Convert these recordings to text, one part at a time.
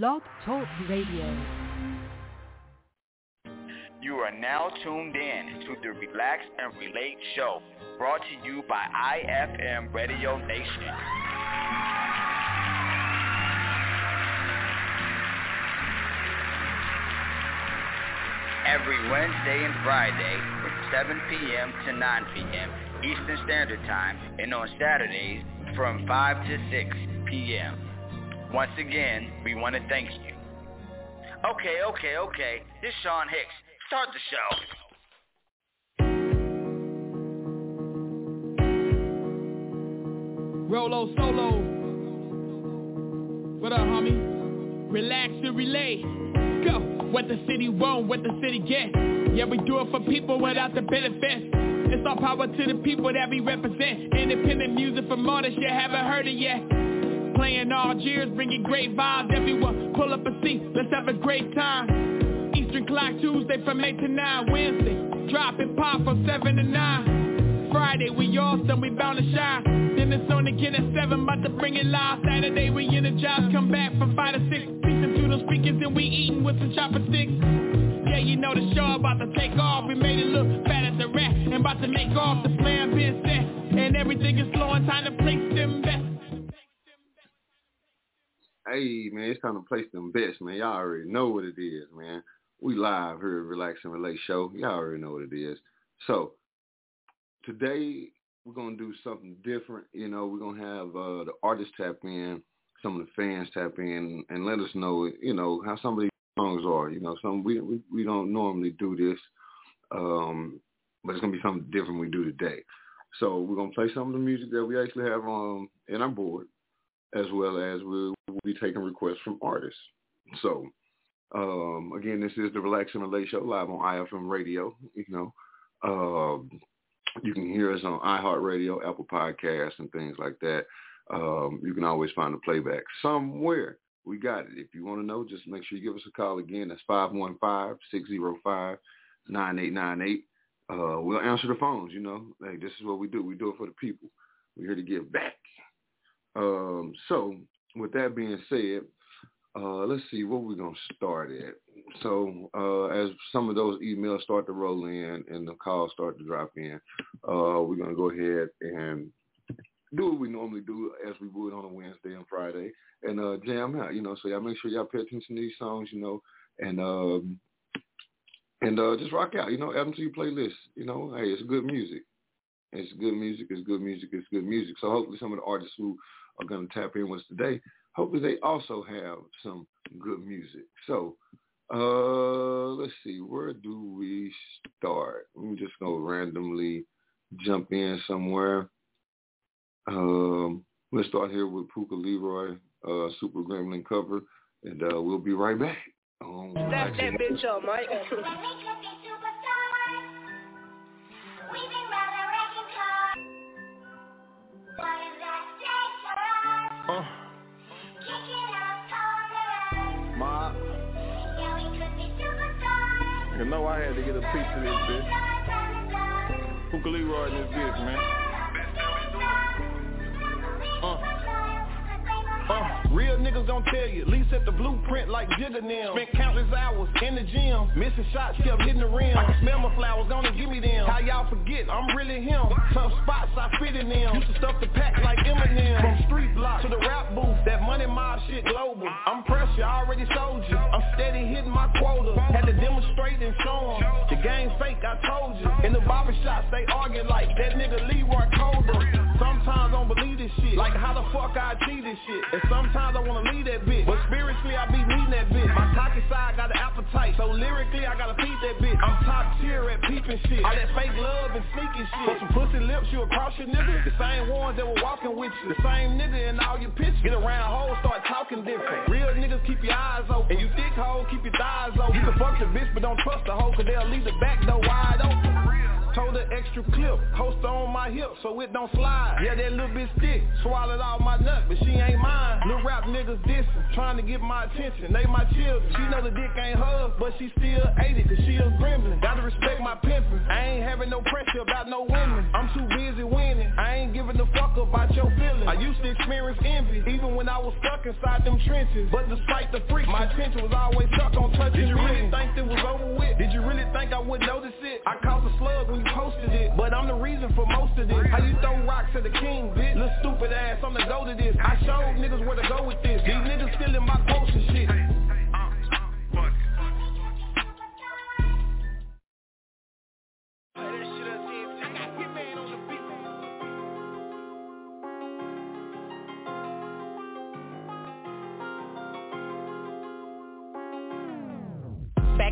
Blog Talk Radio. You are now tuned in to the Relax and Relate show, brought to you by IFM Radio Nation. Every Wednesday and Friday from 7 p.m. to 9 p.m. Eastern Standard Time and on Saturdays from 5 to 6 p.m. Once again, we want to thank you. Okay, okay, okay. This is Sean Hicks. Start the show. Rolo solo. What up, homie? Relax and relay. Go. What the city want, what the city get. Yeah, we do it for people without the benefits. It's all power to the people that we represent. Independent music from artists you haven't heard it yet. Playing all years, bringing great vibes. Everyone pull up a seat, let's have a great time. Eastern Clock Tuesday from 8 to 9. Wednesday, drop it pop from 7 to 9. Friday, we awesome, we bound to shine. Then it's on again at 7, about to bring it live. Saturday, we energize, come back from 5 to 6. Speaking through those speakers and we eating with some chopper sticks. Yeah, you know the show about to take off. We made it look fat as a rat and about to make off. The plan been set and everything is flowing. Time to place them bets. Hey man, it's time to place them bets, man. Y'all already know what it is, man. We live here at Relax and Relate Show. Y'all already know what it is. So today we're gonna do something different. You know, we're gonna have uh, the artists tap in, some of the fans tap in, and let us know, you know, how some of these songs are. You know, some we we, we don't normally do this, um, but it's gonna be something different we do today. So we're gonna play some of the music that we actually have on in our board, as well as we'll, we'll be taking requests from artists. So um, again, this is the Relax and Relate Show live on IFM Radio. You know, um, you can hear us on iHeartRadio, Apple Podcasts, and things like that. Um, you can always find the playback somewhere. We got it. If you want to know, just make sure you give us a call again. That's 515-605-9898. Uh, we'll answer the phones, you know. Hey, this is what we do. We do it for the people. We're here to give back. Um, so with that being said, uh, let's see what we're going to start at. So uh, as some of those emails start to roll in and the calls start to drop in, uh, we're going to go ahead and do what we normally do as we would on a Wednesday and Friday and uh, jam out, you know. So y'all make sure y'all pay attention to these songs, you know, and um, and uh, just rock out, you know, add them to your playlist. You know, hey, it's good music. It's good music. It's good music. It's good music. So hopefully some of the artists who are going to tap in with us today, hopefully they also have some good music. So uh, let's see, where do we start? I'm just going to randomly jump in somewhere. Um, let's start here with Pooca Leroy, uh, Super Gremlin cover, and uh, we'll be right back. Um, Snap that bitch up, Mike. know I had to get a piece of this bitch. Pooca Leroy in this bitch, man. Real niggas gon' tell you, at least at the blueprint like Jigga them. Spent countless hours in the gym, missing shots, kept hitting the rim. I can smell my flowers, gonna give me them. How y'all forget, I'm really him. Tough spots, I fit in them. Used to stuff the pack like Eminem. From street block to the rap booth, that money mob shit global. I'm pressure, I already sold you. I'm steady hitting my quota. Had to demonstrate and show show 'em. The game fake, I told you. In the barbershops, they argue like that nigga Leroy Colder. Sometimes I don't believe this shit. Like how the fuck I achieve this shit. And sometimes I wanna leave that bitch. But spiritually I be needing that bitch. My cocky side got an appetite. So lyrically I gotta feed that bitch. I'm top tier at peeping shit. All that fake love and sneaking shit. Put some pussy lips, you across your nigga. The same ones that were walking with you. The same nigga in all your pictures. Get around hoes, start talking different. Real niggas keep your eyes open. And you thick hoes, keep your thighs open. You can fuck the bitch, but don't trust the hoe, cause they'll leave the back door wide open. Told her extra clip, holster on my hip so it don't slide. Yeah, that little bitch thick, swallowed all my nut, but she ain't mine. Little rap niggas dissing, trying to get my attention. They my children. She know the dick ain't hers, but she still ate it, cause she a gremlin. Gotta respect my pimpin'. I ain't having no pressure about no women. I'm too busy winning. I ain't giving a fuck about your feelings. I used to experience envy, even when I was stuck inside them trenches. But despite the freak My attention was always stuck on touching Did you really think it was over with? Did you really think I would notice it? I caught the slug when you posted it But I'm the reason for most of this. How you throw rocks at the king, bitch? Little stupid ass, I'm the go to this. I showed niggas where to go with this. These niggas still in my post and shit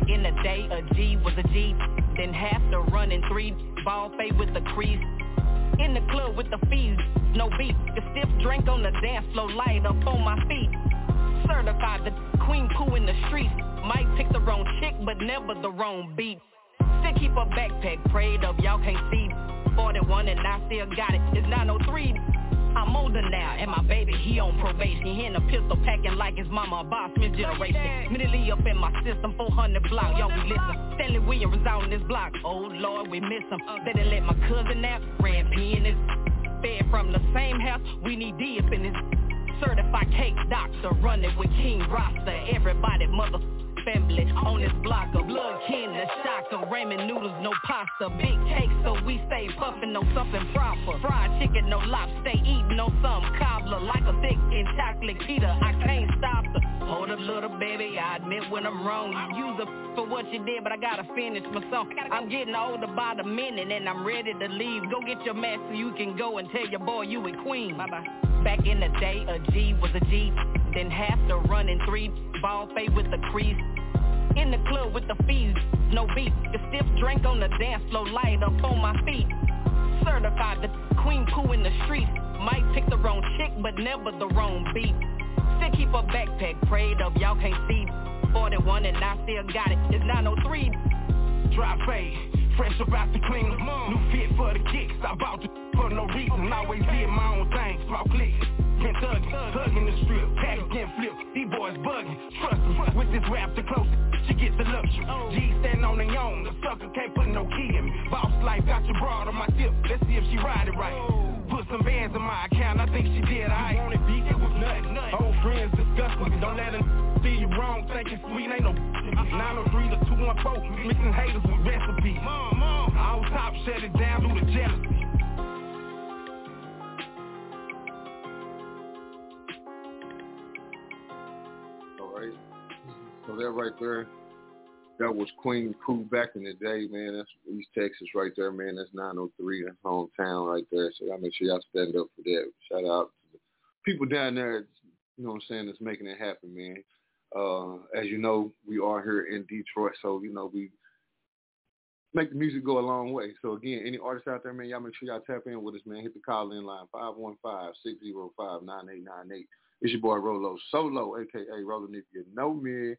Back in the day, a G was a G. Then half the running three, ball fade with the crease. In the club with the fees, no beat. The stiff drink on the dance floor, light up on my feet. Certified the queen poo in the streets. Might pick the wrong chick, but never the wrong beat. Still keep a backpack prayed up, y'all can't see. 41 and I still got it. It's 903. I'm older now, and my baby, he on probation. He in a pistol packing like his mama, a boss, Smith generation. Mentally up in my system, 400 block, y'all we listen. Stanley Williams out on this block. Oh Lord, we miss him. Better let my cousin out, ran P in his fed from the same house. We need D up in his certified cake doctor, running with King Roster. Everybody mother family on this block of blood kin, the shocker, ramen noodles, no pasta, big cake, so we stay puffin' on something proper. Fried chicken, no lobster, stay eating on some cobbler, like a thick and chocolate keto. I can't stop her. Hold up, little baby, I admit when I'm wrong. You use her for what you did, but I gotta finish my song. I'm getting older by the minute, and I'm ready to leave. Go get your mask so you can go and tell your boy you a queen. Bye-bye. Back in the day, a G was a G. Then half the running three, ball fade with the crease. In the club with the fees, no beat. The stiff drink on the dance floor, light up on my feet. Certified the queen poo in the streets. Might pick the wrong chick, but never the wrong beat. Still keep a backpack prayed up, y'all can't see. 41 and I still got it. It's 903. Drop fade, fresh up out the clean. New fit for the kicks. I bought the for no reason. Always did my own thing. Small clicks. Been thugging, thugging the strip. Package getting flipped. These boys bugging. Trust me, with this rap the closest. She get the luxury. Oh. G standing on their own. The sucker can't put no key in me. Boss life got your broad on my tip. Let's see if she ride it right. Oh. Put some bands in my account. I think she did. I wanted beat. It was nothing. Old friends disgusting. Don't let them see you wrong. Think it's sweet. Ain't no uh-uh. 903 to 214. Mixing haters with recipes. Shut it down to jealousy. All right. So that right there, that was Queen Poo back in the day, man. That's East Texas right there, man. That's 903. That's hometown right there. So y'all make sure y'all stand up for that. Shout out to the people down there, you know what I'm saying, that's making it happen, man. Uh, as you know, we are here in Detroit, so, you know, we make the music go a long way. So, again, any artists out there, man, y'all make sure y'all tap in with us, man. Hit the call-in line, 515-605-9898. It's your boy Rolo Solo, a.k.a. Rolling if you know me.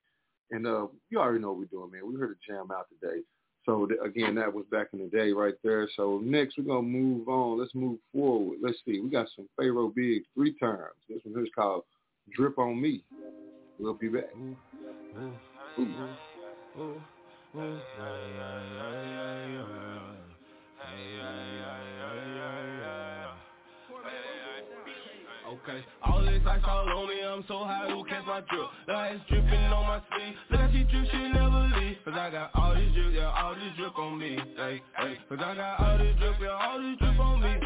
And uh, you already know what we're doing, man. We're here to jam out today. So, th- again, that was back in the day right there. So, next we're going to move on. Let's move forward. Let's see. We got some Phayroh Big three times. This one here's called Drip on Me. We'll be back. Mm-hmm. Ooh. Mm-hmm. Mm-hmm. Okay, all this ice all on me, I'm so high, who catch my drip? The ice dripping on my sleeve, look how she drip, she never leave. Cause I got all this drip, yeah, all this drip on me, hey, hey Cause I got all this drip, yeah, all this drip on me,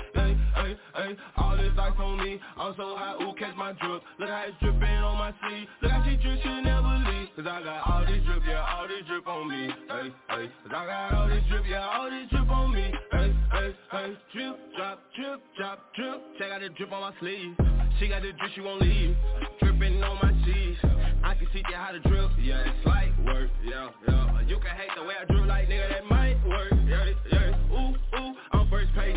hey, hey All this ice on me, I'm so high, who catch my drip? Look how it's dripping on my sleeve, look how she drip, she never leave Cause I got all this drip, yeah, all this drip on me, hey, hey Cause I got all this drip, yeah, all this drip on me, hey, hey, hey Drip, drop, drip, drop, drip Check out the drip on my sleeve she got the drip, she won't leave. Dripping on my cheese. I can teach you how to drip. Yeah, it's like work. Yeah, yeah. You can hate the way I drip, like nigga, that might work. Yeah, yeah. Ooh, ooh. I'm first page,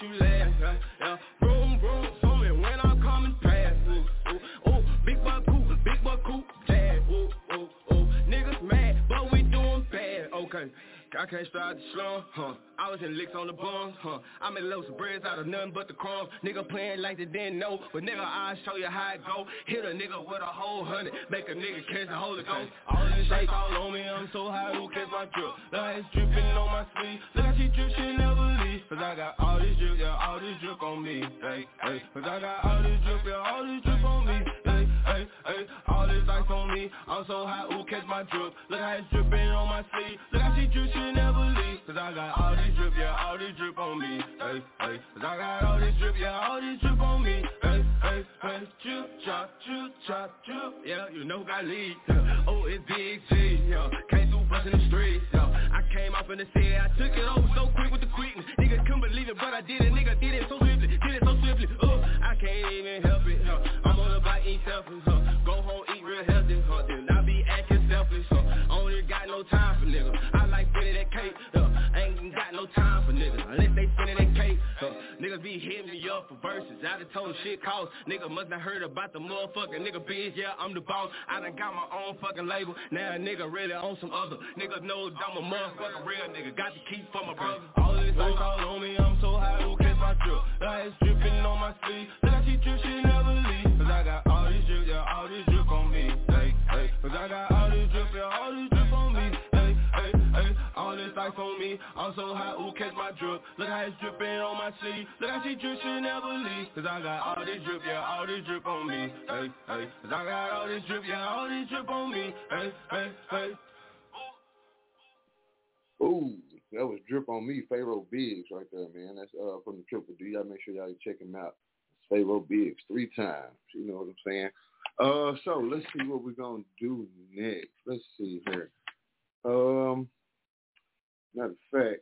and you last. Yeah, yeah. Vroom. So me when I'm coming past. Ooh, ooh, ooh. Big buck cool, big buck cool. Bad. Ooh, ooh, ooh. Niggas mad, but we doing bad. Okay. I can't start the slum, huh? I was in licks on the bums, huh? I made loads of breads out of nothing but the crumbs. Nigga playing like they didn't know, but nigga I show you how it go. Hit a nigga with a whole hundred, make a nigga catch the Holy Ghost. All this shake all on me, I'm so high, who catch my drip? How it's dripping on my sleeve. Look she drip, she never. Cause I got all this drip, yeah, all this drip on me. Hey, hey. Cause I got all this drip, yeah, all this drip on me. Hey, hey, hey. All this ice on me I'm so hot, who catch my drip Look how it's dripping on my sleeve Look how she drip, she never leave Cause I got all this drip, yeah, all this drip on me Hey, hey Cause I got all this drip, yeah, all this drip on me Hey, hey, hey Drip, chop, drip, chop, drip Yeah, you know got lead Oh, it's Big G, yeah. Came through bustin' the streets, yeah. I came off in the city, I took it over so quick with the quickness. Niggas couldn't believe it, but I did it. Nigga did it so swiftly, did it so swiftly. Uh, I can't even help it, huh. I'm on the bike, eat selfish, huh. Go home, eat real healthy, huh. Then I be acting selfish, huh. Only got no time for niggas I like spinning that cake, huh. Ain't got no time for niggas Unless they spinning that be hitting me up for verses. I done told shit cost Nigga must have heard about the motherfucking nigga bitch Yeah, I'm the boss. I done got my own fucking label. Now a nigga really on some other. Niggas know I'm a motherfucking real nigga. Got to keep for my brother. All this ice all on me I'm so high, who catch my drip? Like it's dripping on my sleeve. Look how she drip, she never leave. Cause I got all this drip, yeah, all this drip on me. Hey, hey Cause I got all this drip, yeah, all this drip All ice on me I'm so high, who catch my drip Look how it's dripping on my sleeve Look how she drip, she never leave Cause I got all this drip, yeah, all this drip on me Hey, hey Cause I got all this drip, yeah, all this drip on me Hey, hey, hey Ooh, that was drip on me, Phayroh Biggz right there, man. That's uh from the Triple D. Y'all make sure y'all check him out. It's Phayroh Biggz three times. You know what I'm saying? Uh, so let's see what we're gonna do next. Let's see here. Um, matter of fact,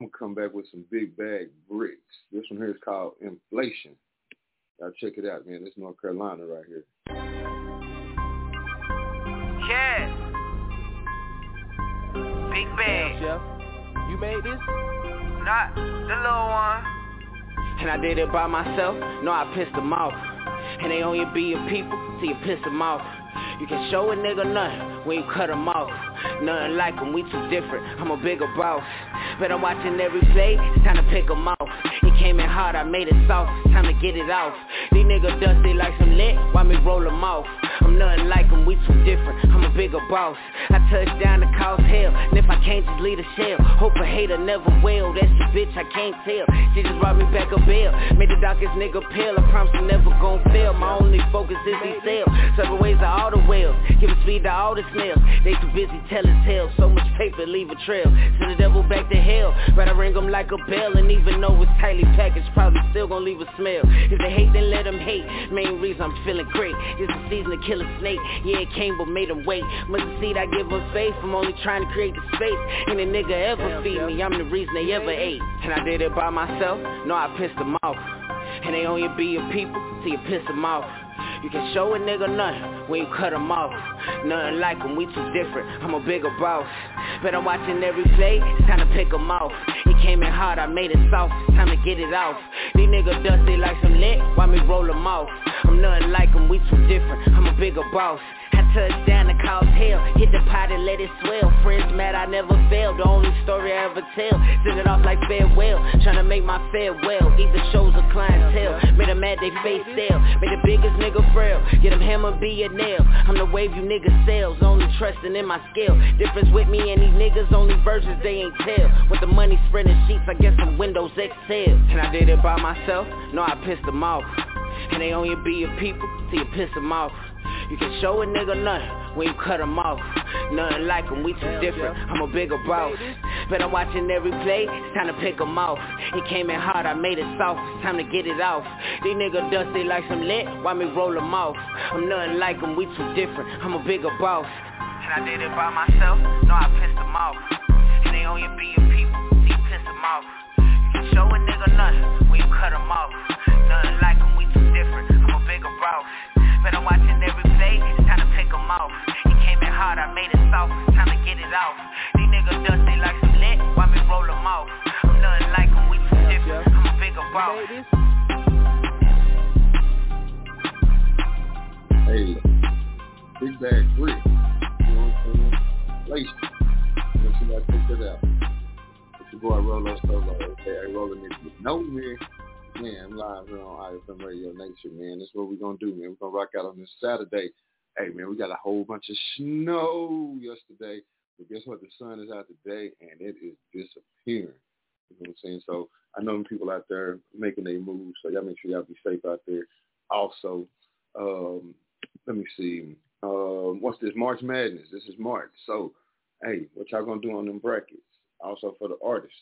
I'm gonna come back with some Big Bag Brickz. This one here is called Inflation. Y'all check it out, man. This North Carolina right here. Yeah. Big bag. Chef, you made this? Not the little one. And I did it by myself. No, I pissed them off. And they only be your people till you piss them off. You can show a nigga nothing when you cut him off. Nothing like him, we too different. I'm a bigger boss. But I'm watching every play, it's time to pick him off. He came in hard, I made it soft, it's time to get it off. These niggas dusty like some lit, why me roll them off? I'm nothing like him, we too different, I'm a bigger boss. I touch down to cause hell, and if I can't just leave a shell. Hope a hater never will, that's the bitch I can't tell. She just brought me back a bill, made the darkest nigga pale. I promise I'm never gon' fail, my only focus is these sales. Seven ways to all the whales, giving speed to all the snails. They too busy telling tales, so much paper leave a trail. Send the devil back to hell, but I ring them like a bell, and even though it's tightly packaged, probably still gon' leave a smell. If they hate, then let them hate. Main reason I'm feeling great is the season to kill a snake. Yeah, it came, but made them wait. Must have seen I give them faith. I'm only trying to create the space. Ain't a nigga ever feed me. I'm the reason they ever ate. And I did it by myself. No, I pissed them off. And they only be your people till you piss them off. You can show a nigga nothing when you cut him off. Nothing like him, we too different. I'm a bigger boss. But I'm watching every play, time to pick him off. He came in hard, I made it soft, time to get it off. These niggas dusty like some lit, why me roll them off? I'm nothing like him, we too different. I'm a bigger boss. I touched down to cause hell Hit the pot and let it swell Friends mad I never failed The only story I ever tell Send it off like farewell Tryna make my farewell Either shows or clientele Made them mad they face stale Made the biggest nigga frail. Get them hammer be a nail. I'm the wave you niggas sales Only trusting in my skill. Difference with me and these niggas Only versions they ain't tell. With the money spreading sheets I guess some Windows XL And I did it by myself. No I pissed them off. And they only be your people till you piss them off. You can show a nigga nothing when you cut him off. Nothing like him, we too different. I'm a bigger boss. But I'm watching every play, it's time to pick him off. It came in hard, I made it soft, it's time to get it off. These niggas dusty like some lit, why me roll them off? I'm nothing like him, we too different. I'm a bigger boss. And I did it by myself, no I pissed them off. And they only be your people, you piss them off. You can show a nigga nothing when you cut him off. Nothing like him, we too different. I'm a bigger boss. But I'm watching every play, it's time to pick him off. He came in hard, I made it soft, time to get it off. These niggas dusty like some lit, why me roll them off? I'm nothing like him, we too different. I'm a bigger boss. Hey, big bag brick. You know what I'm saying? Inflation. You know, somebody pick that out. It's your boy Rolo Solo, okay? I rolling it with no man. Man, live here on IFM Radio Nation, man. That's what we're gonna do, man. We're gonna rock out on this Saturday. Hey man, we got a whole bunch of snow yesterday. But guess what? The sun is out today and it is disappearing. You know what I'm saying? So I know people out there making their moves, so y'all make sure y'all be safe out there. Also, um, let me see. um, what's this? March Madness. This is March. So, hey, what y'all gonna do on them brackets? Also for the artists,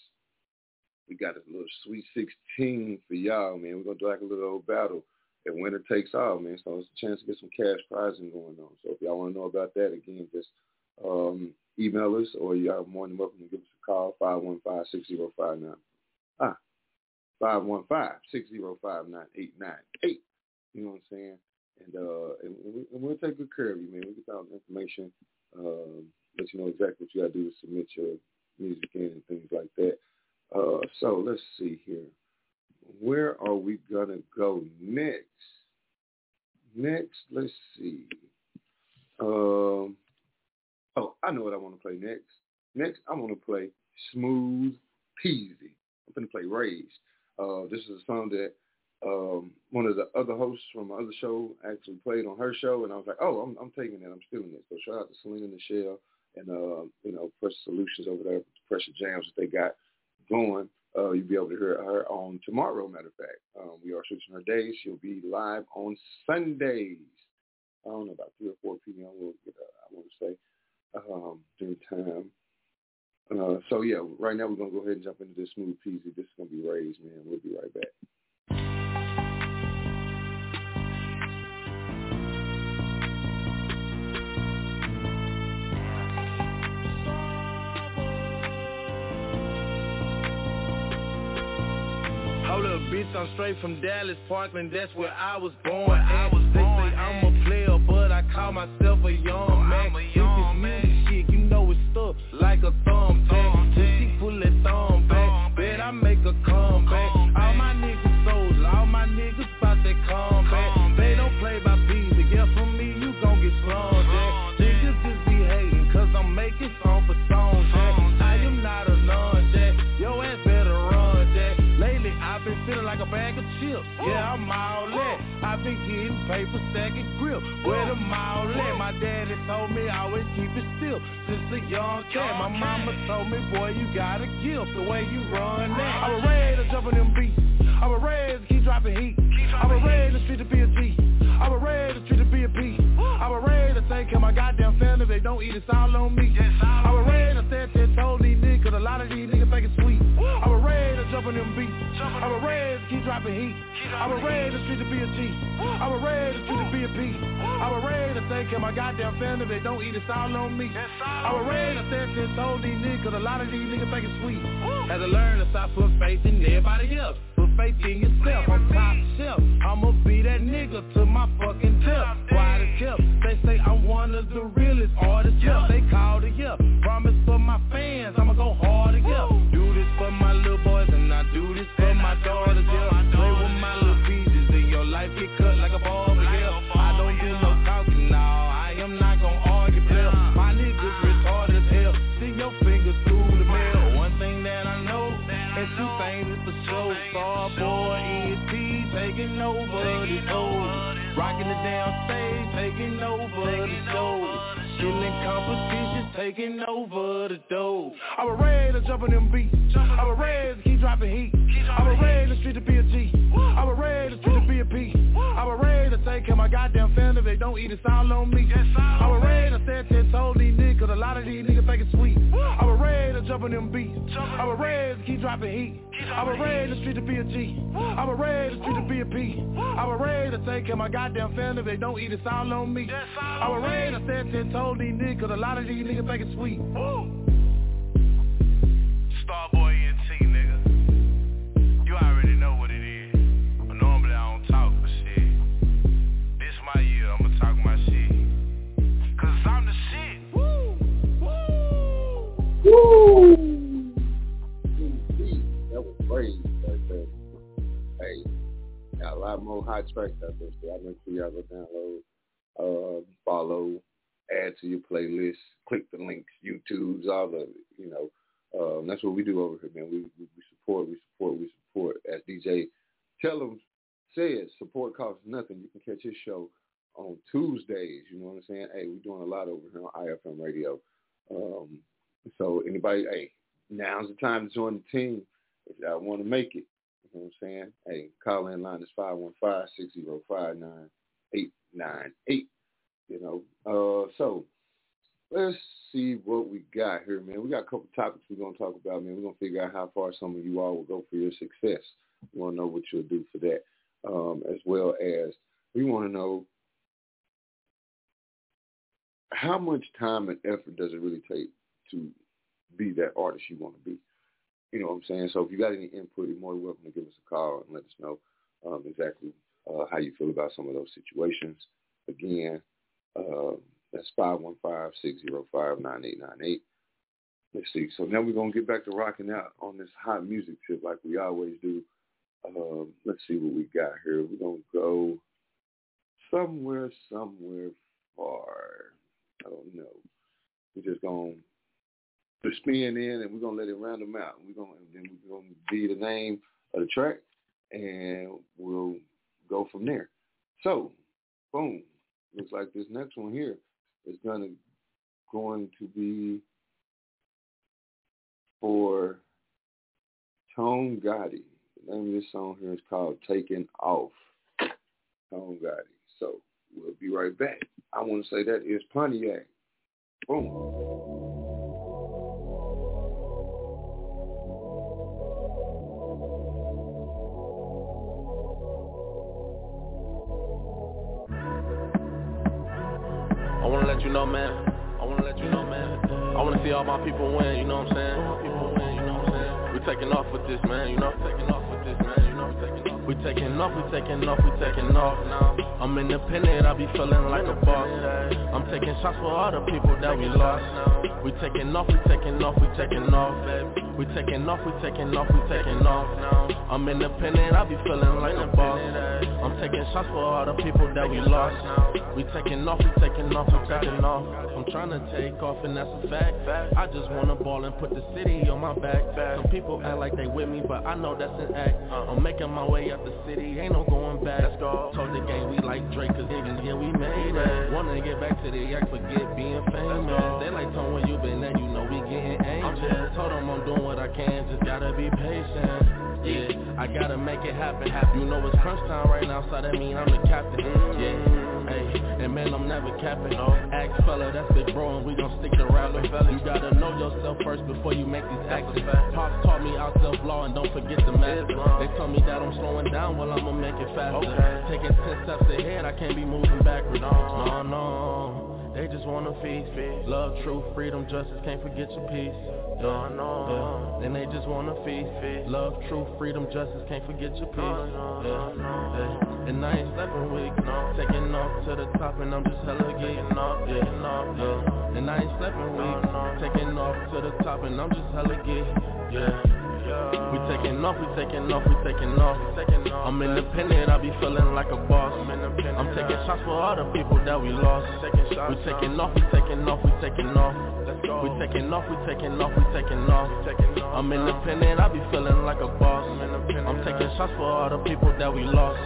we got a little Sweet 16 for y'all, man. We're gonna do like a little old battle. And winner takes all, man. So it's a chance to get some cash prizing going on. So if y'all want to know about that, again, just um, email us or y'all more than welcome to give us a call, 515-6059. Ah, 515-605-9898. You know what I'm saying? And, uh, and, and we'll take good care of you, man. We'll get out information, um, let you know exactly what you got to do to submit your music in and things like that. Uh, so let's see here. Where are we going to go next? Next, let's see. Um, oh, I know what I want to play next. Next, I want to play Smooth Peezee. I'm going to play Raised. Uh, this is a song that um, one of the other hosts from my other show actually played on her show, and I was like, oh, I'm, I'm taking it. I'm stealing it. So shout out to Selena Michelle and, uh, you know, Pressure Solutions over there, Pressure Jams that they got going. Uh, you'll be able to hear her on tomorrow, matter of fact. Um, we are switching her days. She'll be live on Sundays. I don't know, about 3 or 4 p.m. We'll get, uh, I want to say, um, during time. Uh, so, yeah, right now we're going to go ahead and jump into this Smooth Peezee. This is going to be raised, man. We'll be right back. Bitch, I'm straight from Dallas, Parkland, that's where I was born at. They say I'm a player, but I call myself a young man. I'm a If it's music shit, you know it's stuck like a thumbtack. When she pull that thumb Yeah, I'm all that. I've been getting paper, stacking grip. Where the mall at? My daddy told me I always keep it still. Since a young cat, my mama told me, boy, you got a gift. The way you run that. I was ready to jump in them beats. I was ready to keep dropping heat. I'm was ready to street to be a G. I was ready to street to be a P. I was ready to take care of my goddamn family. They don't eat, it's all on me. I was ready to stand and told these niggas, a lot of these niggas think it's sweet. I was ready to jump in them beats. I was ready to keep dropping heat. I was ready to street to be a G. I was ready to street to be a P. I was ready to care of my goddamn family. They don't eat, it's all on me. I was ready to stand and told these niggas, a lot of these niggas think it's sweet. Had to learn to stop put faith in everybody else. Put faith in yourself. I'm top shelf. I'ma be that nigga to my fucking death. Why the tip? They say I'm one of the realest artists. Yeah, they called it yeah. Taking over the dough. I was ready to jump in them beats. I was ready to keep dropping heat. I was ready to street to be a G. I was ready to street to be a P. I was ready to take care of my goddamn family. They don't eat, it's all on me. I was ready to stand ten told these niggas, a lot of these niggas think it's sweet. I was ready to them beats. I was ready to keep dropping heat. I was ready to street to be a G. I was ready to street to be a P. I was ready to take care of my goddamn family. They don't eat, it's all on me. I was ready to stand ten told these niggas, a lot of these niggas think it's sweet. Starboy Woo! That was crazy. Hey, got a lot more hot tracks out there. So I make sure y'all go download, uh, follow, add to your playlist, click the links, YouTube's, all the, you know, um, that's what we do over here, man. We, we, we support, we support, we support. As DJ Tell them said, support costs nothing. You can catch his show on Tuesdays. You know what I'm saying? Hey, we're doing a lot over here on IFM Radio. Um, so anybody, hey, now's the time to join the team if y'all want to make it. You know what I'm saying? Hey, call in line is 515-605-9898. You know, uh, so let's see what we got here, man. We got a couple topics we're gonna talk about, man. We're gonna figure out how far some of you all will go for your success. We want to know what you'll do for that, um, as well as we want to know how much time and effort does it really take to be that artist you want to be. You know what I'm saying? So if you got any input, you're more than welcome to give us a call and let us know um, exactly uh, how you feel about some of those situations. Again, uh, that's 515-605-9898. Let's see. So now we're going to get back to rocking out on this hot music tip like we always do. Um, let's see what we got here. We're going to go somewhere, somewhere far. I don't know. We're just going spin in and we're to let it round them out. We're to, then we're to be the name of the track and we'll go from there. So, boom. Looks like this next one here is gonna going to be for Tone Gotti. The name of this song here is called Taking Off. Tone Gotti. So we'll be right back. I want to say that is Pontiac. Boom. Know, man. I wanna let you know, man. I wanna see all my people win, you know what I'm saying? We taking off with this, man, you know? Taking off with this, man, We taking off, we taking off, we taking off now. I'm independent, I be feeling like a boss. I'm taking shots for all the people that we lost. We taking off, we taking off, we taking off. We taking off, we taking off, we taking off now. I'm independent, I be feeling like a boss. I'm taking shots for all the people that we lost. We taking off, we taking off, we taking off. I'm trying to take off and that's a fact. I just wanna ball and put the city on my back. Some people act like they with me, but I know that's an act. I'm making my way up the city, ain't no going back. Told the game we like Drake, cause niggas, yeah, we made it. Wanna get back to the act, forget being famous. They like, Tone, where you been at? You know we getting anxious. Told them I'm doing what I can, just gotta be patient. Yeah, I gotta make it happen. You know it's crunch time right now, so that mean I'm the captain. Yeah, hey, and man, I'm never capping. Oh. No, axe fella, that's big bro, and we gon' stick to rapping. Oh, fella. You gotta know yourself first before you make these actions. Pops taught me out self-law, and don't forget the math. They told me that I'm slowing down, well I'ma make it faster. Taking ten steps ahead, I can't be moving backwards. No, uh, no. Uh, uh. They just wanna feast, love, truth, freedom, justice, can't forget your peace. Yeah, yeah. And they just wanna feast, love, truth, freedom, justice, can't forget your peace. Yeah, yeah. And I ain't sleeping weak, no. Taking off to the top and I'm just hella getting off, yeah, yeah. And I ain't sleeping weak, taking off to the top and I'm just hella getting, yeah. We taking off, we taking off, we taking off. I'm independent, I be feeling like a boss. I'm taking shots for all the people that we lost. We taking off, we taking off, we taking off. We taking off, we taking off, we taking off. I'm independent, I be feeling like a boss. I'm taking shots for all the people that we lost.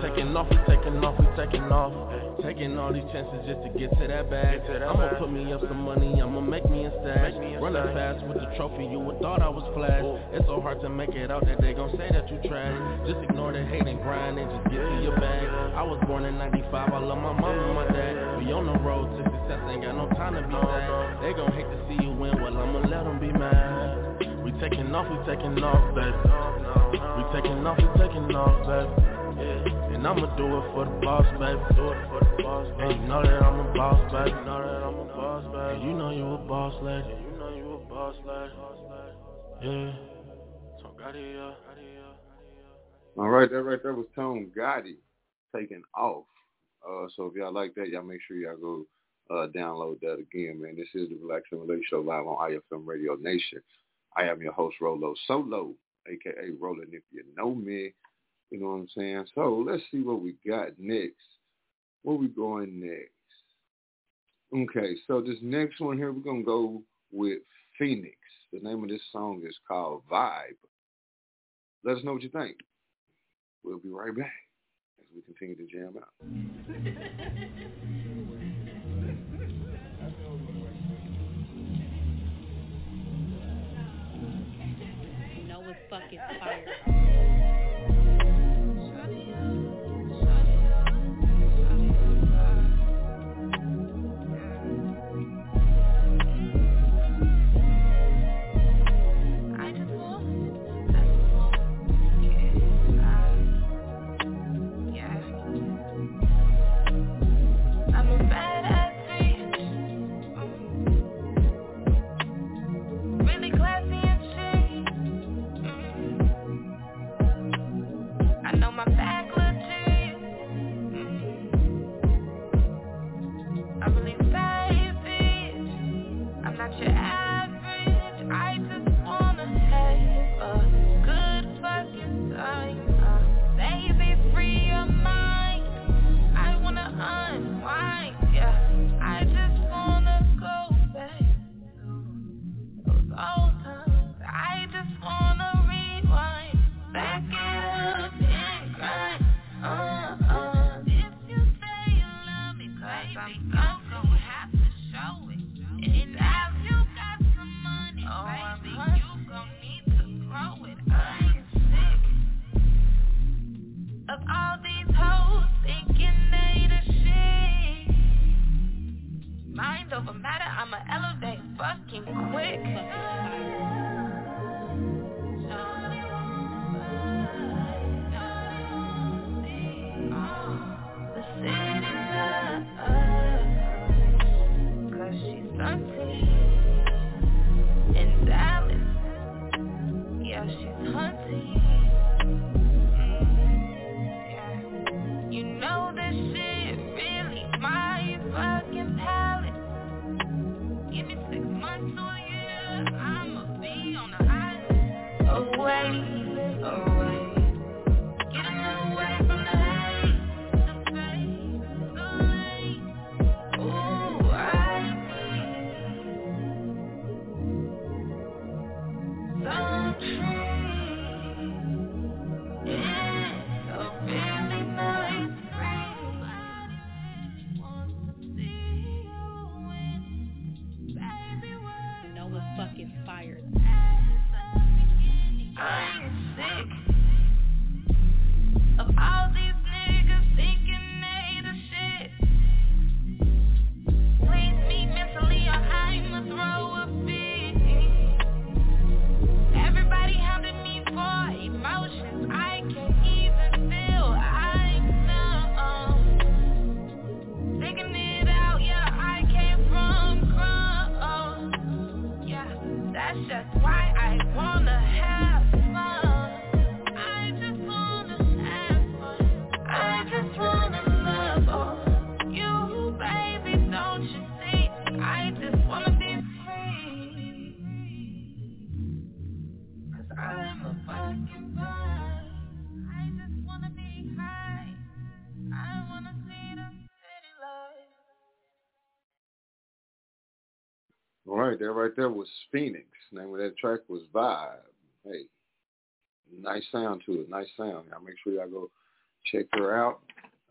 Taking off, we taking off, we taking off. Taking all these chances just to get to that bag. I'ma put me up some money, I'ma make me a stash. Running fast with the trophy, you would thought I was flash. It's so hard to make it out that they gon' say that you trash. Just ignore the hate and grind and just get to your bag. I was born in 95, I love my mom and my dad. We on the road to success, ain't got no time to be sad. They gon' hate to see you win, well I'ma let them be mad. We taking off, we taking off, baby. We taking off, we taking off, baby. Yeah. And I'ma do it for the boss, baby. Do it for the boss, baby. And you know that I'm a boss, baby. You know that I'm a boss, baby. And you know you a boss lady. You know you a boss lady. Yeah. So Gotti, uh, All right, that right there was Tone Gotti taking off. Uh, so if y'all like that, y'all make sure y'all go uh, download that again, man. This is the Relax and Relate Show live on IFM Radio Nation. I am your host, Rolo Solo, aka Roland. If you know me, you know what I'm saying? So let's see what we got next. Where we going next? Okay, so this next one here, we're going to go with Phoenixx. The name of this song is called Vibe. Let us know what you think. We'll be right back as we continue to jam out. Fucking fire. Over matter, I'ma elevate fucking quick. Right, that right there was Phoenixx. Name of that track was Vibe. Hey, nice sound to it. Nice sound. Y'all make sure y'all go check her out.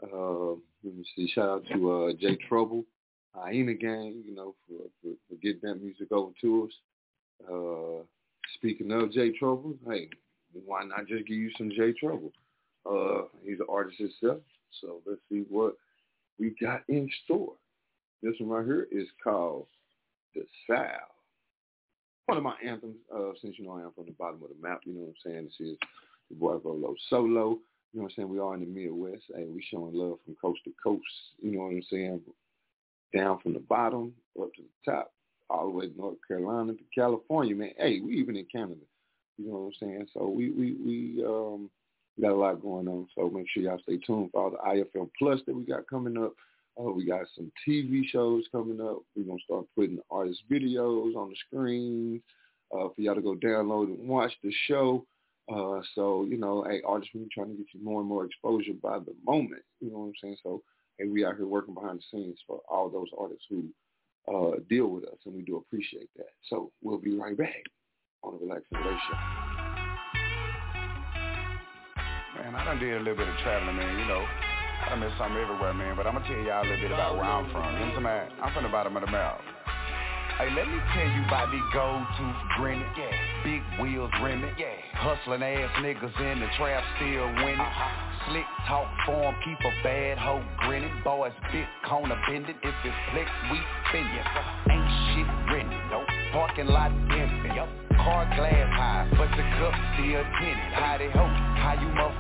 Uh, let me see. Shout out to uh, Jay Truble, Hyena Gang, you know, for, for, for getting that music over to us. Uh, speaking of Jay Truble, hey, why not just give you some Jay Truble? Uh, he's an artist himself. So let's see what we got in store. This one right here is called The South. One of my anthems, uh, since you know I am from the bottom of the map, you know what I'm saying? This is the boy Rolo Solo. You know what I'm saying? We are in the Midwest. Hey, we showing love from coast to coast. You know what I'm saying? Down from the bottom up to the top, all the way to North Carolina to California, man. Hey, we even in Canada. You know what I'm saying? So we we we um got a lot going on. So make sure y'all stay tuned for all the IFM Plus that we got coming up. We got some TV shows coming up. We're gonna start putting artist videos on the screen uh, for y'all to go download and watch the show. Uh, so you know, hey, artists, we're trying to get you more and more exposure by the moment. You know what I'm saying? So hey, we out here working behind the scenes for all those artists who uh, deal with us, and we do appreciate that. So we'll be right back on the Relax and Relate Show. Man, I done did a little bit of traveling, man, you know. I done met something everywhere, man, but I'm gonna tell y'all a little bit about where I'm from. You know what I'm saying? I'm from the bottom of the mouth. Hey, let me tell you about these gold tooth grinning, yeah. big wheels rimming, yeah. hustling ass niggas in the trap still winning. Uh-huh. Slick talk form, keep a bad hoe grinning. Boys big corner bending, if it's flex, we spin it. Ain't shit renting, nope. Parking lot empty, yup. Car glass high, but the cup still tinted. Howdy ho, how you motherfuckers?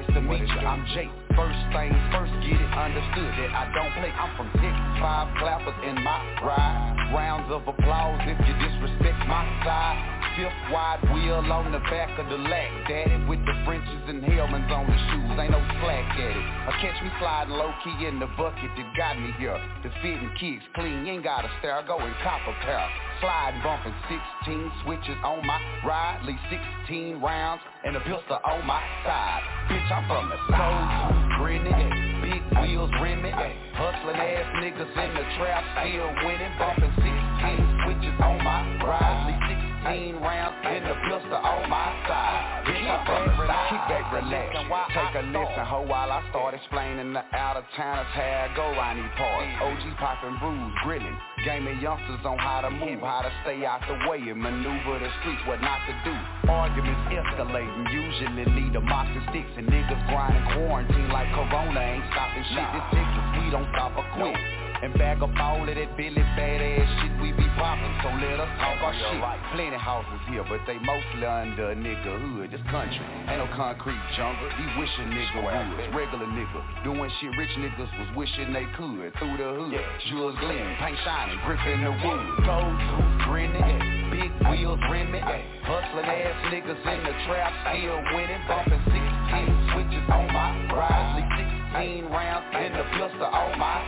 Nice to meet you, I'm Jake. First things first, get it understood that I don't play. I'm from six, five clappers in my ride. Rounds of applause if you disrespect my side. Fifth wide wheel on the back of the lack. Daddy with the Frenches and helmets on the shoes. Ain't no slack at it. Or catch me sliding low key in the bucket that got me here. The fitting kicks clean, ain't got to stare. Go in copper pair. Slide bumping 16 switches on my ride. Leave 16 rounds and a pistol on my side. Bitch, I'm from the south. Grinning, big wheels rimming. Hustling ass niggas in the trap, still winning. Bumping 16 switches on my ride. Leave 16 rounds and a pistol on my side. South. Kick back, relax. Take a listen, ho, while I start explaining the out-of-towners how I go around these parts. OG popping brews, grilling. Gaming youngsters on how to move, how to stay out the way and maneuver the streets, what not to do. Arguments escalating, usually lead to mops sticks and niggas grinding quarantine like Corona ain't stopping shit. This Texas, we don't stop or quit. And bag up all of that Billy badass shit we be poppin', so let us talk our shit. Plenty houses here, but they mostly under a nigga hood. This country ain't no concrete jungle. These wishing nigga woods, regular nigga. Doing shit rich niggas was wishing they could. Through the hood, Jules gleaming, paint shining, gripping the wood. Gold tooth grinning, big wheels rimming. Hustling ass niggas in the trap, still winning. Bumping 16 switches on my ride. 16 rounds in the pistol on my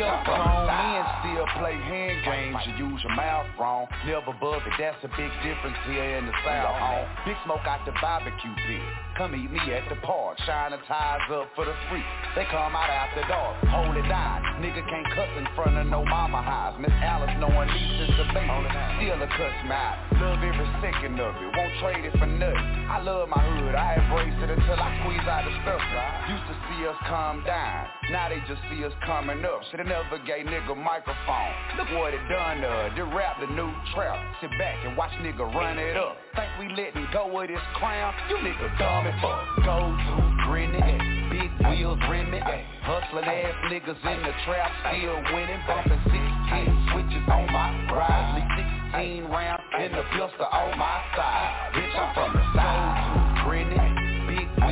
Real grown men still play hand games. and use your mouth wrong. Never bug it. That's a big difference here in the South home. Big smoke out the barbecue pit. Come eat me at the park. Shine the ties up for the free. They come out after dark. Hold it down. Nigga can't cuss in front of no mama house. Miss Alice knowing Lisa's a baby. Still a cuss me out. Love every second of it. Won't trade it for nothing. I love my hood. I embrace it until I squeeze out the stuff. Used to see us come down. Now they just see us coming up. Shoulda never gave nigga microphone. Look what it done to her. They rap the new trap. Sit back and watch nigga run it up. Think we letting go of this crown? You nigga dumb as fuck. Go to grinning. Eh? Big wheels rimming. Eh? Hustling ass niggas in the trap. Still winning. Bumping 16 switches on my ride. 16 rounds in the pistol on my side. Bitch, I'm from the side.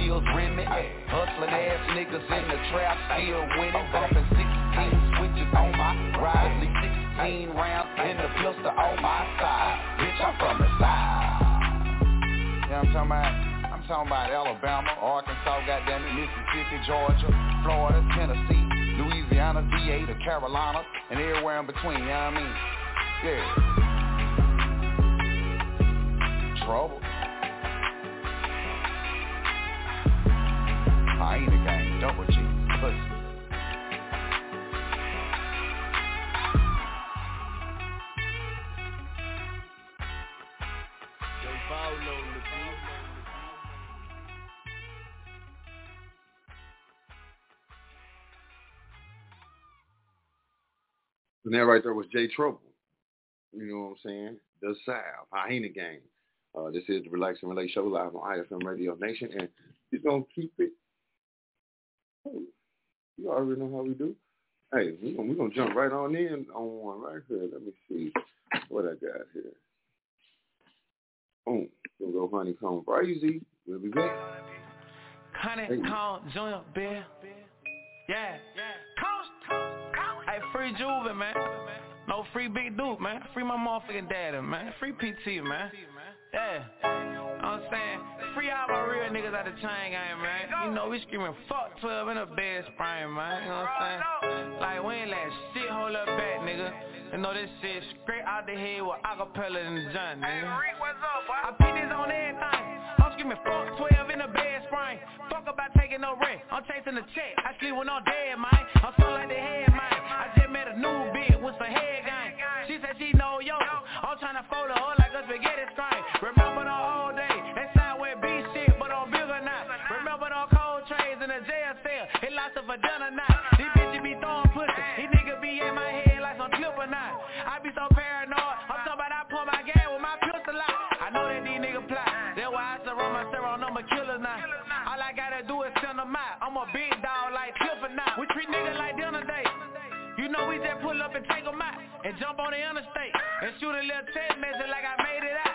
Rimming. Hustling ass niggas in the trap. Still winning. Bumping 16 switches on my ride. 16 rounds in the pistol on my side. Bitch, I'm from the side. You know what I'm talking about? I'm talking about Alabama, Arkansas, goddamn it, Mississippi, Georgia, Florida, Tennessee, Louisiana, VA, the Carolinas, and everywhere in between, you know what I mean? Yeah. Truble. Hyena gang, double G, pussy. And that right there was Jay Truble. You know what I'm saying? The South, Hyena Gang. Uh, this is the Relax and Relate Show live on iFM Radio Nation, and he's gonna keep it. You already know how we do. Hey, we're gonna, we gonna jump right on in on one right here. Let me see what I got here. Boom. Gonna go HoneyKomb Brazy. We'll be back. Honeycomb Junior Bill. Yeah. Hey, free Juve, man. No free Big Duke, man. Free my motherfucking daddy, man. Free PT, man. Yeah. You know what I'm saying? Free all my real niggas out the chain game, man. You know, we screaming fuck 12 in a bed spring, man. You know what I'm saying? Like, we ain't let shit hold up back, nigga. You know this shit straight out the head with acapella in the joint, nigga. I put this on everything. I'm screaming fuck 12 in a bed spring. Fuck about taking no rent. I'm chasing the check. I sleep when I'm dead, man. I'm so like the head, man. I just met a new bitch with some head gang. She said she know yo. I'm trying to fold her up like a spaghetti string. It lost for dinner now. These bitches be throwing pussy. These niggas be in my head like some clipper now. I be so paranoid. I'm talking about I pull my gas with my pistol out. I know that these niggas plot. That's why I surround myself on number killers now. All I gotta do is send them out. I'm a big dog like Clifford now. We treat niggas like dinner day. You know we just pull up and take them out and jump on the interstate and shoot a little text message like I made it out.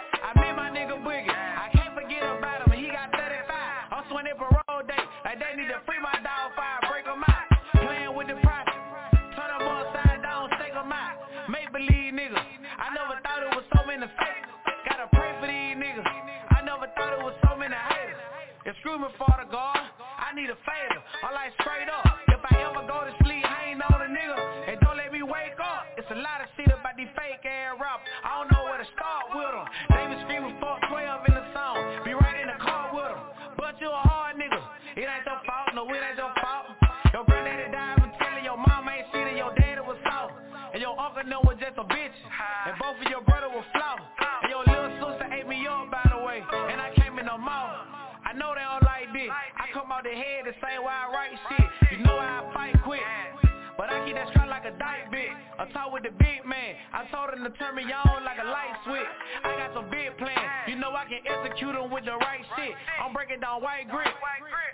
I talk with the big man. I told him to turn me on like a light switch. I got some big plans. You know I can execute them with the right shit. I'm breaking down white grit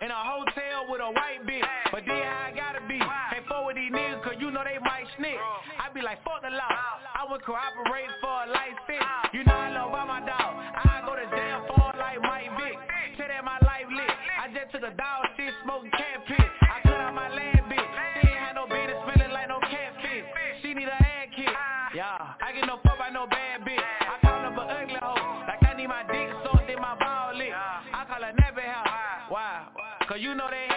in a hotel with a white bitch. But then I gotta be. Can't forward these niggas cause you know they might slick. I be like, fuck the law. I would cooperate for a license. You know I love by my dog. I go to jail for like Mike Vick. Tell that my life lit. I just took a dog shit, smoking cat pit. You know they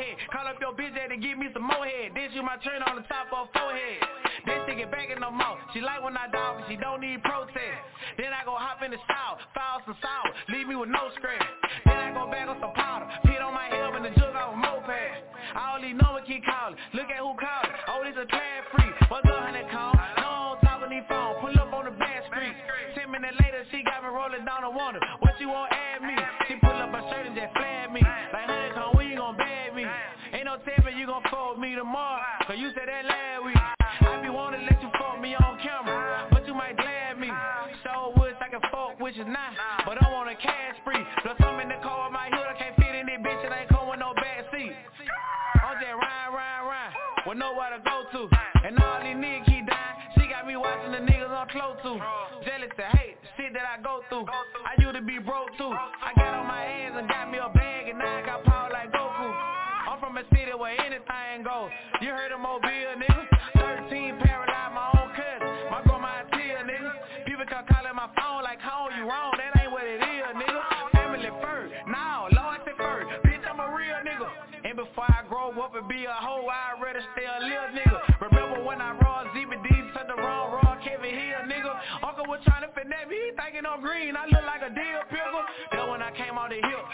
forehead. Call up your bitch to give me some more head. Then shoot my turn on the top of forehead. Then she get back in the mouth. She like when I dog and she don't need protest. Then I go hop in the shower, file some salt, leave me with no scratch. Then I go back on some powder, pit on my head and the jug off a moped. I only know what keep calling. Look at who called. Oh, this a class free. What's up, honey call? No on top of these phone. Pull up on the back street. Ten minutes later, she got me rolling down the water. What you want me tomorrow. Cause you said that last week. I be wanna let you fuck me on camera. But you might glad me. So wish I can fuck, which is not. But I'm on a cash spree. Plus I'm in the car with my hood. I can't fit in this bitch. It ain't come with no back seat. I'm just ride, ride, ride. With nowhere to go to. And all these niggas keep dying. She got me watching the niggas I'm close to. Jealous to hate. Shit that I go through. I used to be broke too. I got on my hands and got me a bag. And now I got power like Goku. I'm from a city where anything You heard of Mobile, nigga? 13 paralyzed, my own cousin. My grandma tear, nigga. People come calling my phone like, how you wrong? That ain't what it is, nigga. Family first. Now, Lord said first. Bitch, I'm a real nigga. And before I grow up and be a hoe, I'd rather stay a little nigga. Remember when I raw ZBD to the wrong raw Kevin Hill, nigga? Uncle was trying to finesse me, he thinking I'm green. I look like a deal pickle. Then when I came out the hip,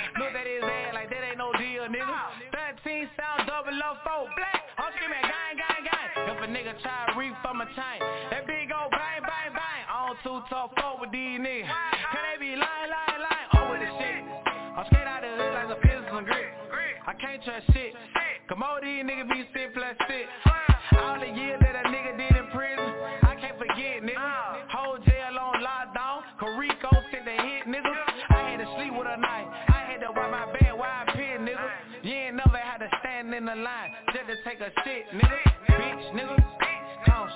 four black. I'm screaming gang, gang, gang. If a nigga try to reach for my chain, that big old bang, bang, bang. I don't tough fuck with these niggas. Cause they be lying, lying, lying. Oh, I'm with the shit. I'm straight out the hood like a business and grit. I can't trust shit. Come on, these niggas be sick plus sick. All the years that a nigga did in prison, I can't forget, nigga. Whole jail on lockdown, Carico sent the hit, nigga. I had to sleep with a knife. I had to wipe my bed while I pit, nigga. You ain't never had to stand in the line take a shit, nigga. Bitch, nigga. Count.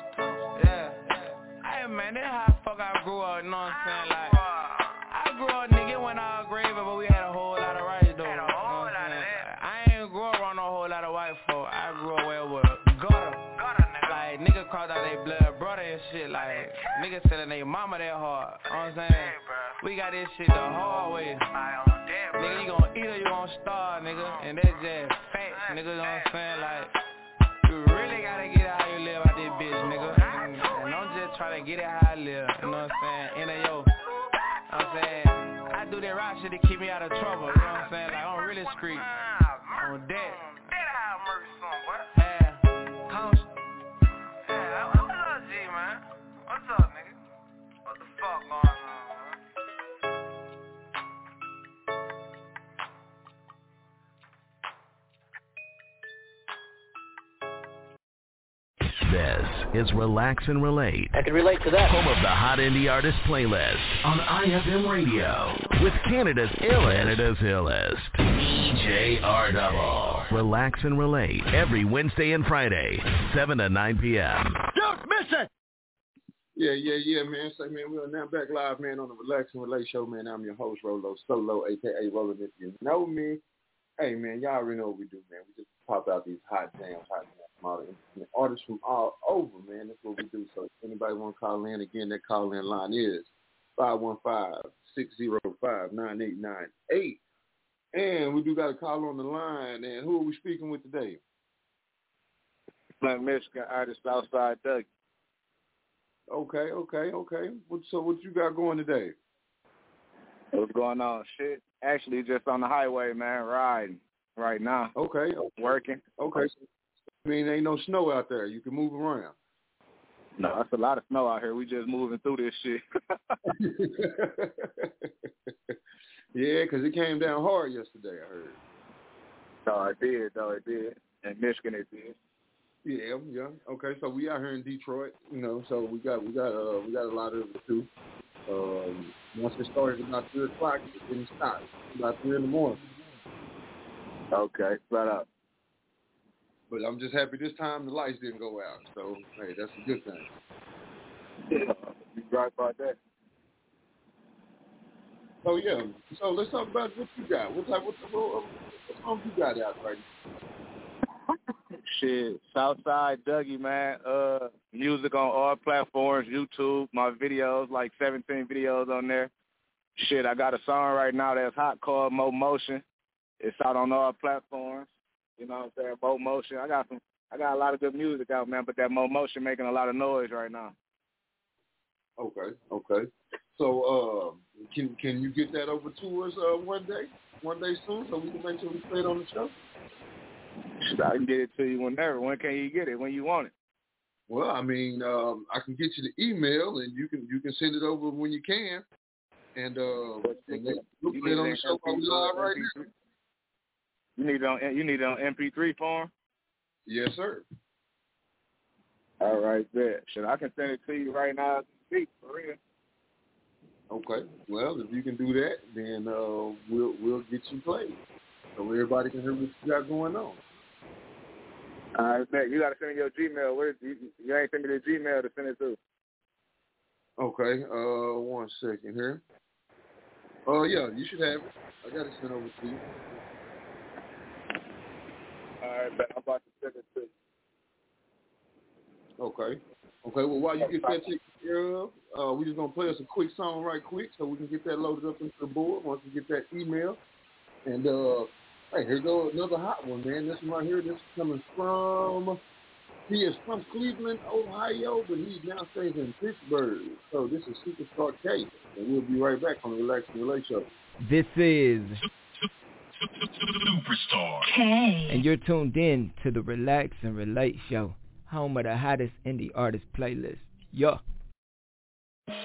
Yeah. Hey man, that's how fuck I grew up, you know what I'm saying? Like, I grew up, nigga, when I was gravy, but we had a whole lot of rights, though. You know what I'm saying? I ain't grew up around a whole lot of white folk. I grew up where it was gutter. Like, niggas crossed out their blood brother and shit. Like, niggas selling their mama that hard. You know what I'm saying? We got this shit the hard way. Nigga, you gon' eat or you gon' starve, nigga. And that's just facts, nigga. You know what I'm saying? Like, don't just try to get it how I live. You know what I'm saying? In a. You know what I'm saying? I do that rap shit to keep me out of trouble. You know what I'm saying? Like, I'm really street. On that. Yeah. Const- Yeah, what's up, G, man? What's up, nigga? What the fuck going on, man? This is Relax and Relate. I can relate to that. Home of the Hot Indie Artist playlist on iFM Radio with Canada's illest, Canada's illest, EJR Double. Relax and Relate every Wednesday and Friday, 7 to 9 p.m. Don't miss it! Yeah, yeah, yeah, man. Say, man, we are now back live, man, on the Relax and Relate Show, man. I'm your host, Rolo Solo, aka Roland. If you know me, hey, man, y'all already know what we do, man. We just pop out these hot jams, hot jams all the artists from all over, man. That's what we do. So if anybody want to call in, again, that call in line is 515-605-9898. And we do got a call on the line. And who are we speaking with today? Flint, Michigan artist Southside Doug. Okay, okay, okay. What, so what you got going today? What's going on? Shit. Actually, just on the highway, man, riding right now. Okay. Working. Okay. I mean, ain't no snow out there. You can move around. No, that's a lot of snow out here. We just moving through this shit. yeah, because it came down hard yesterday, I heard. No, it did. No, it did. In Michigan, it did. Yeah, yeah. Okay, so we out here in Detroit, you know, so we got we got uh we got a lot of it too. Um once it started about three o'clock it didn't stop. About three in the morning. Okay, flat up. But I'm just happy this time the lights didn't go out. So hey, that's a good thing. Yeah, you right about that. So yeah, so let's talk about what you got. What type what, what, what song you got out right now? Shit, Southside Dougie, man. Uh, music on all platforms, YouTube, my videos, like 17 videos on there. Shit, I got a song right now that's hot called Mo Motion. It's out on all platforms. You know what I'm saying? Mo Motion. I got some. I got a lot of good music out, man. But that Mo Motion making a lot of noise right now. Okay, okay. So, uh, can can you get that over to us uh, one day, one day soon, so we can make sure we play it on the show? I can get it to you whenever. When can you get it? When you want it? Well, I mean, um, I can get you the email, and you can you can send it over when you can, and uh, and we'll put it on the show live right now. You need it on you need it on MP3 form. Yes, sir. All right, there. Should I can send it to you right now? Speak for real. Okay. Well, if you can do that, then uh, we'll we'll get you played so everybody can hear what you got going on. All right, man. You got to send me your Gmail. Where you, you ain't send me the Gmail to send it to. Okay. Uh, one second here. Oh uh, yeah, you should have it. I got to send over to you. All right, man. I'm about to send it to you. Okay. Okay, well, while you get that taken care of, uh, we're just going to play us a quick song right quick so we can get that loaded up into the board once we get that email. And uh, hey, here goes another hot one, man. This one right here, this is coming from, he is from Cleveland, Ohio, but he now stays in Pittsburgh. So this is SuperStar Kay, and we'll be right back on the Relax and Relate Show. This is SuperStar Kay. And you're tuned in to the Relax and Relate Show, home of the hottest indie artist playlist. Yo. It's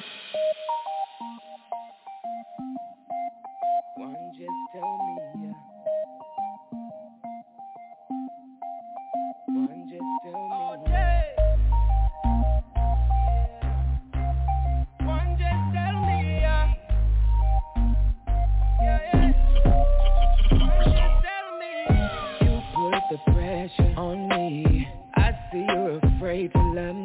pain. So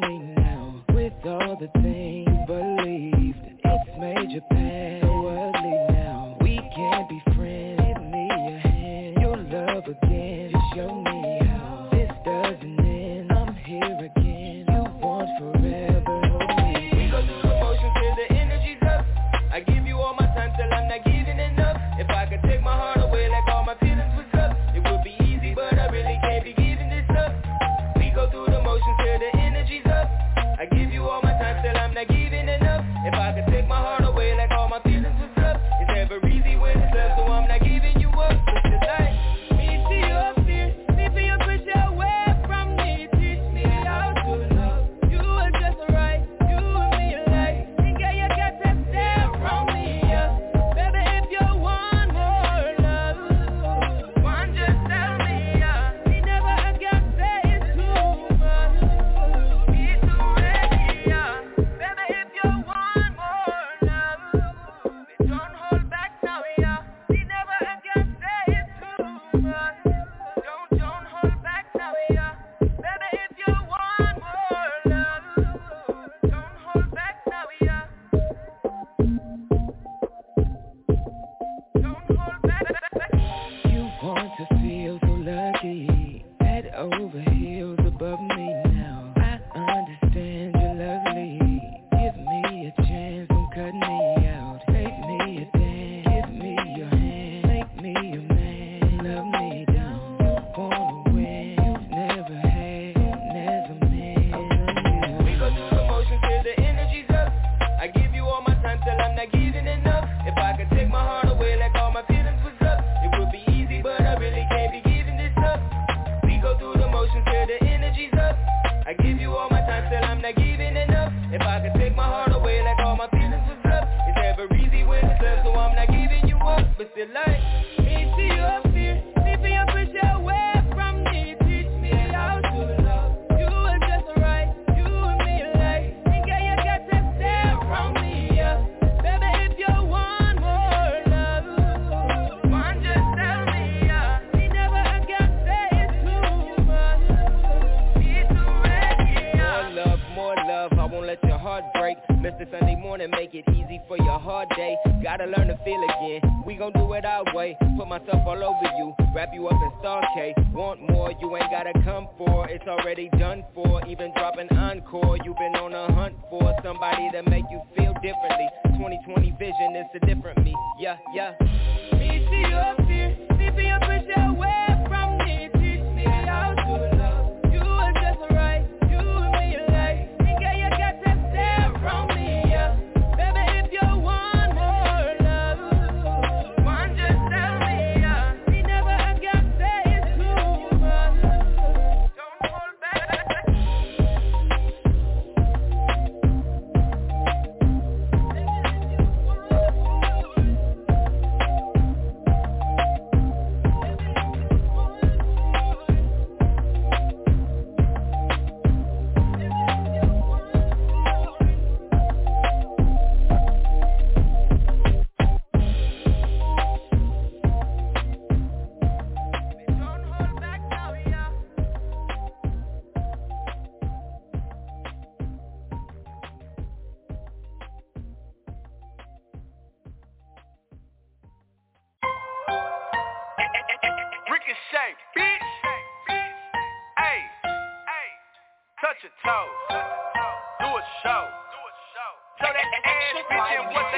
ass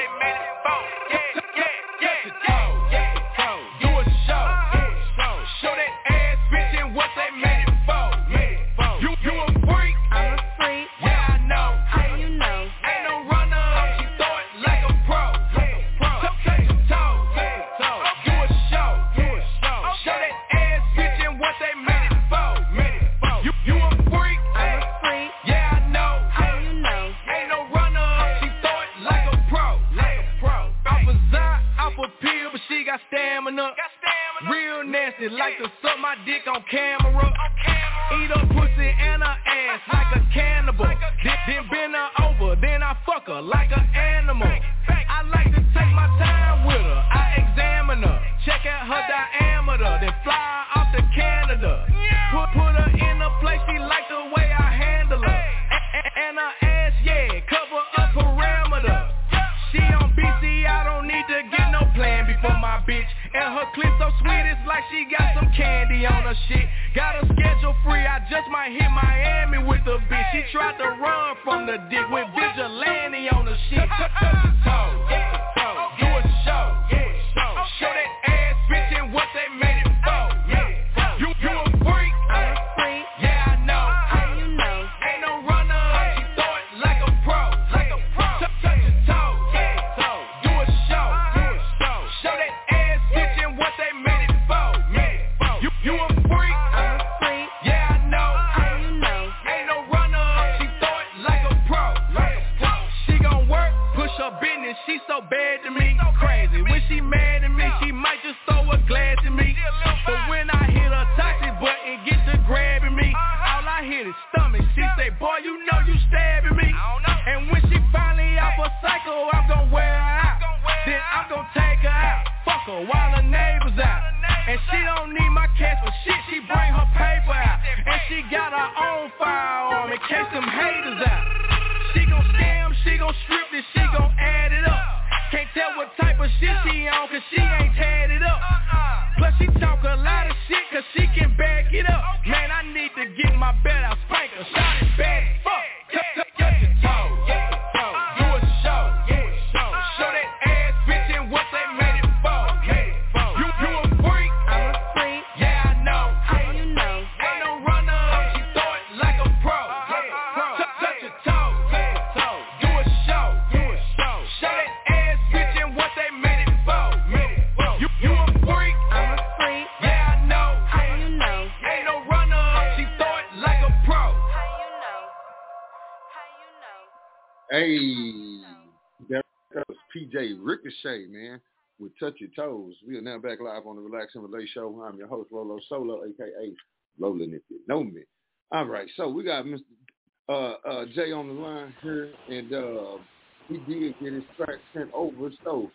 PJ Ricochet, man, with Touch Your Toes. We are now back live on the Relax and Relate Show. I'm your host, Rolo Solo, aka Roland, if you know me. All right, so we got Mr. Uh, uh, Jay on the line here, and uh, he did get his track sent over. So,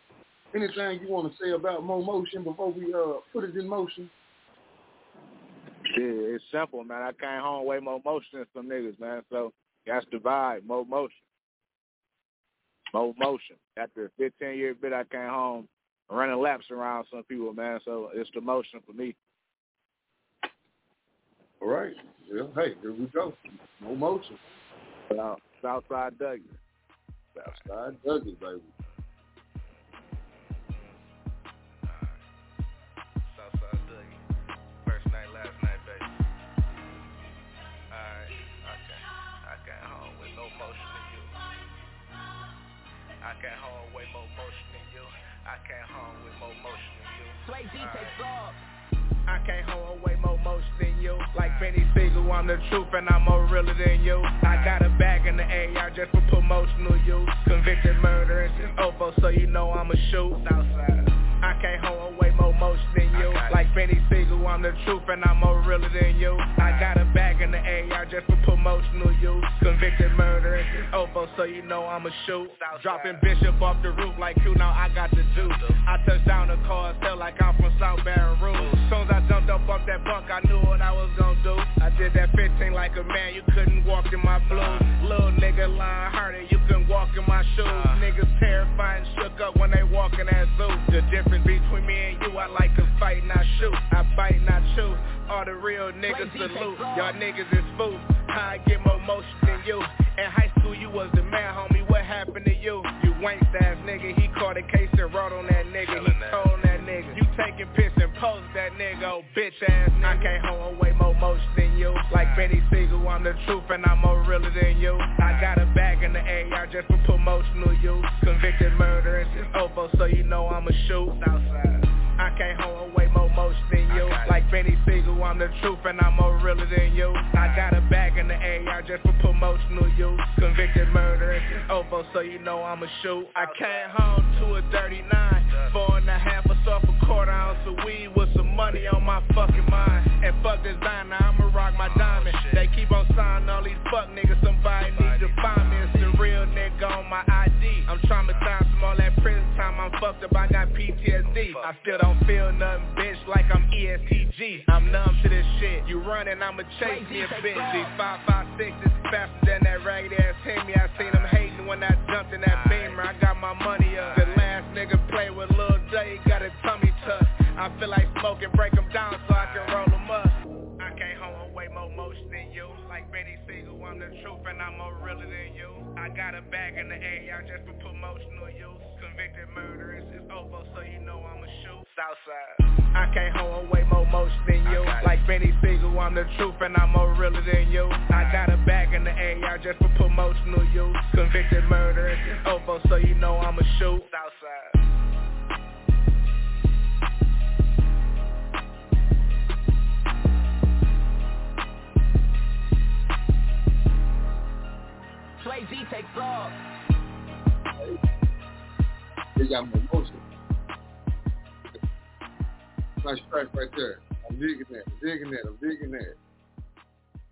anything you want to say about Mo Motion before we uh put it in motion? Shit, it's simple, man. I came home way more motion than some niggas, man. So that's the vibe, more motion. More motion. After a 15 year bit, I came home running laps around some people, man. So it's the motion for me. All right. Well, hey, here we go. Mo Motion. Uh, Southside Dougie. Southside Dougie, baby. The truth and I'm more realer than you. I got a bag in the AR just for promotional use. Convicted murder and OVO so you know I'm a shoot. I came home way more motion than you. Like Benny Siegel, I'm the truth and I'm more realer than you. I got a bag in the AR just for promotional use. Convicted murder and OVO so you know I'm a shoot. Dropping Bishop off the roof like you now I got the juice. I touched down the car, felt like I'm from South Baton Rouge. Soon as I jumped up off that bunk, I knew did that 15 like a man, you couldn't walk in my blues. Little nigga lying harder, you couldn't walk in my shoes. Uh. Niggas terrified and shook up when they walk in that zoo. The difference between me and you, I like to fight, not shoot. I bite, not chew. All the real niggas salute. Y'all niggas is fools. How I get more motion than you? In high school you was the man, homie. What happened to you? You wanked ass nigga. He caught a case and wrote on that nigga. He told that nigga. You taking piss and post that nigga Oh bitch ass nigga. I came home way more motion than Benny Siegel I'm the truth and I'm more realer than you. I got a bag in the AR just for promotional use. Convicted murder and since OVO so you know I'm a shoot. Outside I came home way more motion than you. Like Benny Siegel, I'm the truth and I'm more realer than you. I got a bag in the AR just for promotional use. Convicted murder and since OVO so you know I'm a shoot. I came home to a 39 Four and a half a soft a quarter ounce of weed with some money on my fucking mind PTSD I still don't feel nothing, bitch, like I'm ESTG I'm numb to this shit. You running, I'ma chase me a bitch. G556 is faster than that ragged ass Hemi. I seen them hating when I jumped in that beamer. I got my money up. The last nigga play with Lil J Got a tummy tuck I feel like smoking, break them down so I can roll them up. I came home with way more motion than you. Like Benny Siegel, I'm the truth and I'm more realer than you. I got a bag in the AR just for promotion promotional use Convicted murderers, it's over so you know I'm a shoot. Southside. I came home way more motion than you. Like Benny Siegel, I'm the truth and I'm more realer than you. I got a bag in the AR just for promotional use. Convicted murderers, it's over so you know I'm a shoot. Southside. Sway Z takes off. They got more motion. Nice track right there. I'm digging that. I'm digging that. I'm digging that.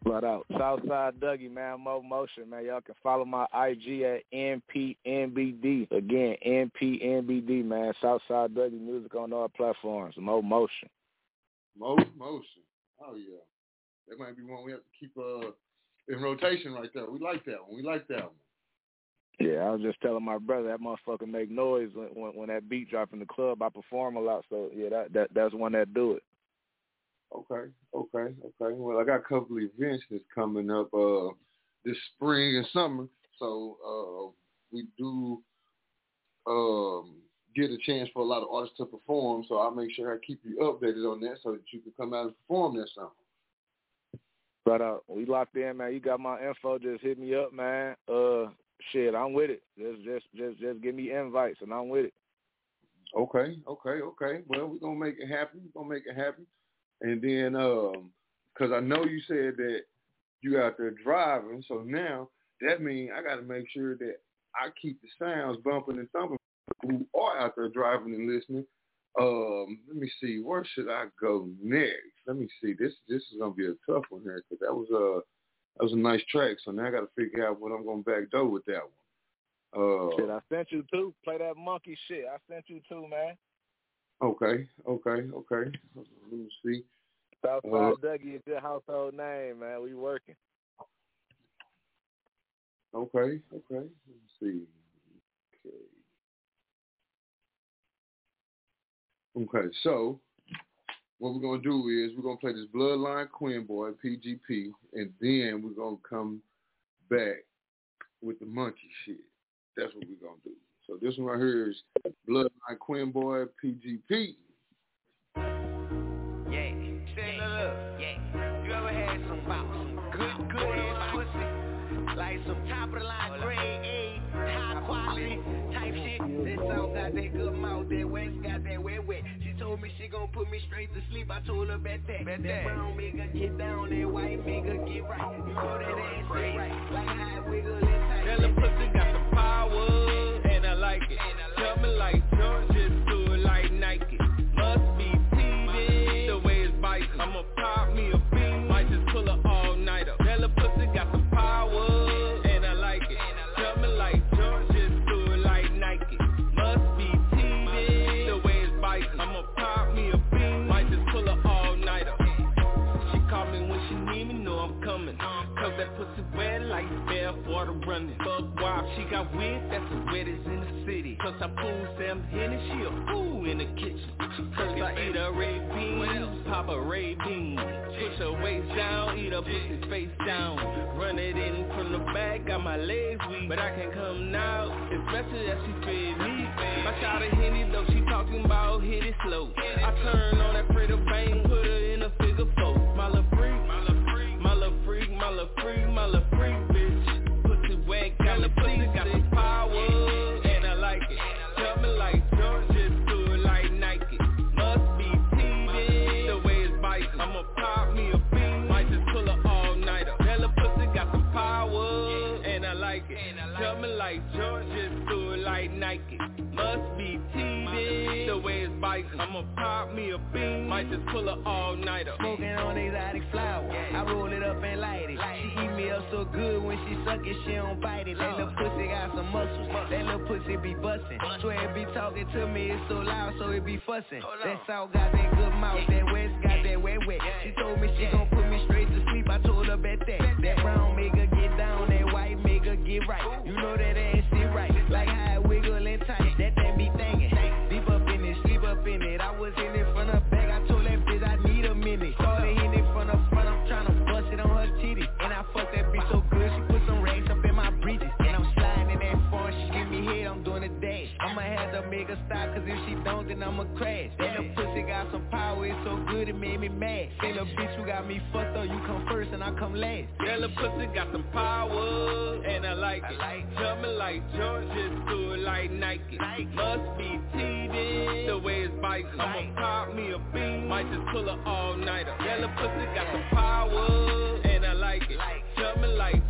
Flat out. Southside Dougie, man, Mo Motion, man. Y'all can follow my IG at NPNBD. Again, NPNBD, man. Southside Dougie music on all platforms. Mo Motion. Mo motion. Oh yeah. That might be one we have to keep uh in rotation right there. We like that one. We like that one. Yeah, I was just telling my brother that motherfucker make noise when, when when that beat drop in the club. I perform a lot, so yeah, that that that's one that do it. Okay, okay, okay. Well, I got a couple of events that's coming up uh this spring and summer, so uh we do um get a chance for a lot of artists to perform. So I'll make sure I keep you updated on that so that you can come out and perform that summer. But uh, we locked in, man. You got my info. Just hit me up, man. Uh, shit, I'm with it. Just just just just give me invites, and I'm with it. Okay, okay, okay. Well, we're gonna make it happen. We're gonna make it happen. And then, um, cause I know you said that you out there driving, so now that means I got to make sure that I keep the sounds bumping and thumping who are out there driving and listening. Um, let me see, where should I go next? Let me see. This this is gonna be a tough one here because that was a that was a nice track. So now I got to figure out what I'm gonna backdoor with that one. Uh, Shit, I sent you two. Play that monkey shit. I sent you two, man. okay, okay, okay. Let me see. Southside Uh, Dougie, a good household name, man. We working. Okay, okay. Let me see. Okay. Okay, so what we're gonna do is we're gonna play this Bloodline Quinnboy PGP, and then we're gonna come back with the monkey shit. That's what we're gonna do. So this one right here is Bloodline Quinnboy PGP. Yeah, say look, look, yeah. You ever had some pop, some good, good ass pussy? Like some top of the line, grade A, high quality type shit. That South got that good mouth, that West got that wet wet. She me she gon' put me straight to sleep. I told her bet that. Bet that brown make her get down, that white nigga get right. Oh, you know that ass ain't right. Like how it wiggle and tight. That little pussy got some power, and I like it. Tell me like George, water running. Fuck wild, she got wet, that's the wettest in the city. Cause I fool Sam Henny, she a fool in the kitchen. First I eat a red bean, pop a red bean. Push her waist down, eat her pussy face down. Run it in from the back, got my legs weak. But I can come now, especially as she fed me. My shot of Henny though, she talking about hit it slow. I turn on that pretty bang, put TV, the way it's biting. I'ma pop me a bean, might just pull her all nighter. Smoking on exotic flower. I roll it up and light it. She eat me up so good when she suck it, she don't bite it. That little pussy got some muscles. That little pussy be bustin'. Swear it be talking to me, it's so loud, so it be fussin'. That South got that good mouth, that West got that wet wet. She told me she gon' put me straight to sleep. I told her bet that. That brown make her get down, that white make her get right. You know that she I'ma crash. That little pussy got some power. It's so good it made me mad. Say little bitch, you got me fucked up. You come first and I come last. That little pussy got some power, and I like it. Tell me like George, just do it like Nike. Must be TV, the way it's biting. I'ma pop me a bean, might just pull her all nighter. That little pussy got some power, and I like it. Tell me like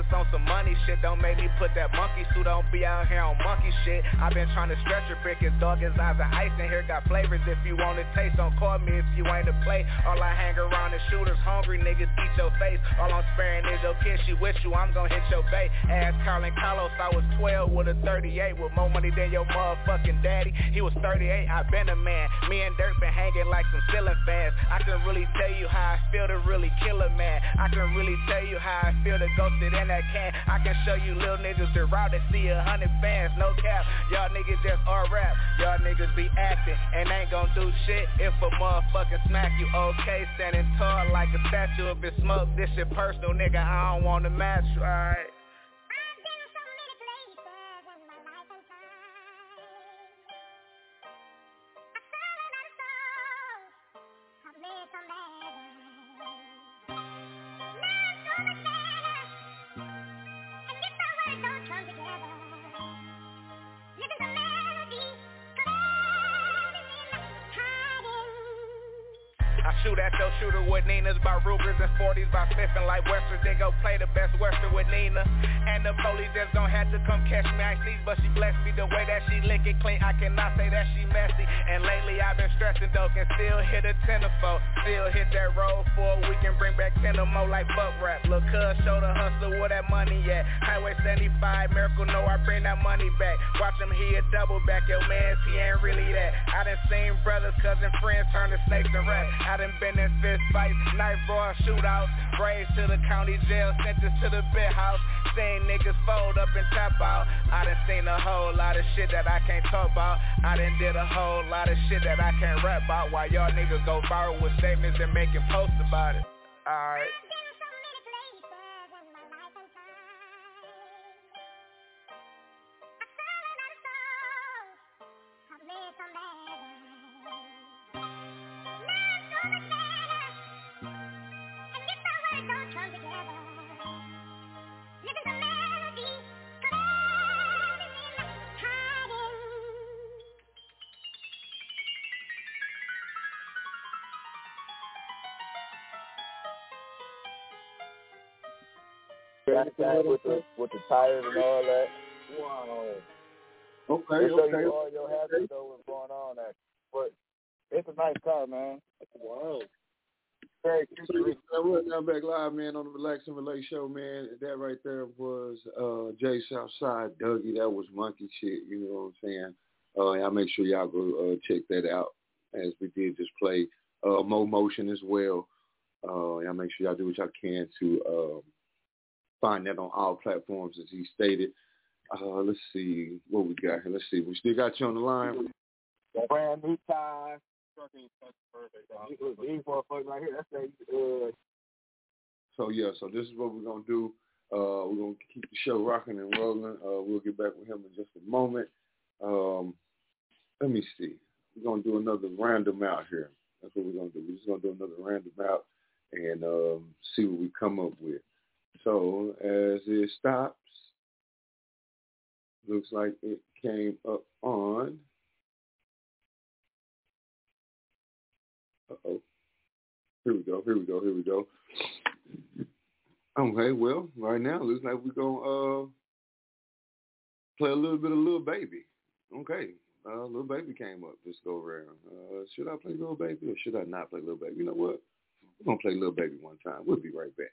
Been on some money shit. Don't make me put that monkey suit on, be out here on monkey shit. I've been trying to stretch your brick as dog as eyes of ice in here. Got flavors if you want to taste. Don't call me if you ain't to play. All I hang around is shooters, hungry niggas eat your face. All I'm sparing is your kiss. You with you, I'm gonna hit your bait. Ask Carlin Carlos, I was 12 with a 38 with more money than your motherfucking daddy. He was 38, I been a man. Me and Dirt been hanging like some ceiling fans. I can really tell you how I feel to really kill a man. I can really tell you how I feel to go sit in that can. I can show you little niggas the route to see a hundred fans, no cap. Y'all niggas just all rap. Y'all niggas be acting and ain't gon' do shit if a motherfucker smack you. Okay, standing tall like a statue. If it smoke, this shit personal, nigga. I don't wanna match, right? And 40s by Smithing like Westerns. They go play the best Western with Nina. And the police just gon' have to come catch me. I ain't sneeze, but she blessed me the way that she lick it clean. I cannot say that she messy. And lately I've been stressing though, can still hit a tenderfold. Still hit that road for a week and bring back ten or more like buck rap. Look, cuz show the hustler where that money at. Highway 75, miracle, no, I bring that money back. Watch him, he a double back. Yo, man, he ain't really that. I done seen brothers, cousins, friends turn to snakes and rats. I done been in fist fights, night knife brawl, shootouts, to the county jail, sentenced to the bed house. Seen niggas fold up and tap out. I done seen a whole lot of shit that I can't talk about. I done did a whole lot of shit that I can't rap about. While y'all niggas go viral with statements and making posts about it. Alright. Backpack with the with the tires and all that. Wow. Okay, show okay. you all your habits though what's going on there. But it's a nice car, man. Wow. Very we're now back live, man, on the Relax and Relate show, man. That right there was uh Jay Southside, Dougie. That was monkey shit. You know what I'm saying? Uh, y'all make sure y'all go uh, check that out. As we did just play uh, Mo Motion as well. Uh, y'all make sure y'all do what y'all can to um, find that on all platforms, as he stated. Uh, let's see what we got here. Let's see. We still got you on the line. Brand new tires. These motherfuckers right here, that's they uh So yeah, so this is what we're gonna do. Uh, we're gonna keep the show rocking and rolling. Uh, we'll get back with him in just a moment. Um, let me see. We're gonna do another random out here. That's what we're gonna do. We're just gonna do another random out and um, see what we come up with. So as it stops, looks like it came up on. Uh oh. Here we go. Here we go. Here we go. Okay, well, right now looks like we're gonna uh play a little bit of Lil Baby. Okay. Uh Lil Baby came up this go around. Uh should I play Lil Baby or should I not play Lil Baby? You know what? We're gonna play Lil Baby one time. We'll be right back.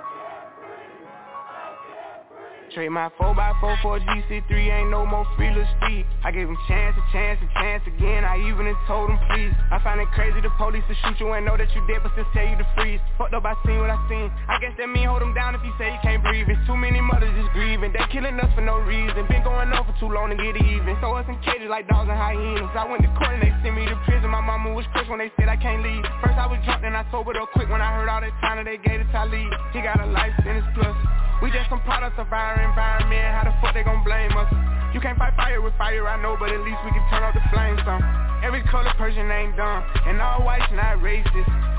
Trade my 4x4 for a GC3, ain't no more free little Steve. I gave him chance, a chance, a chance again. I even told him please. I find it crazy the police to shoot you and know that you dead, but still tell you to freeze. Fucked up, I seen what I seen. I guess that mean hold him down if he say he can't breathe. It's too many mothers just grieving. They killing us for no reason. Been going on for too long to get even. Throw us in cages like dogs and hyenas. I went to court and they sent me to prison. My mama mama was crushed when they said I can't leave. First I was drunk, then I sobered up quick when I heard all that time that they gave to Talib. He got a life sentence plus. We just some products of our environment. How the fuck they gon' blame us? You can't fight fire with fire, I know, but at least we can turn off the flames some. Every color person ain't dumb, and all whites not racist.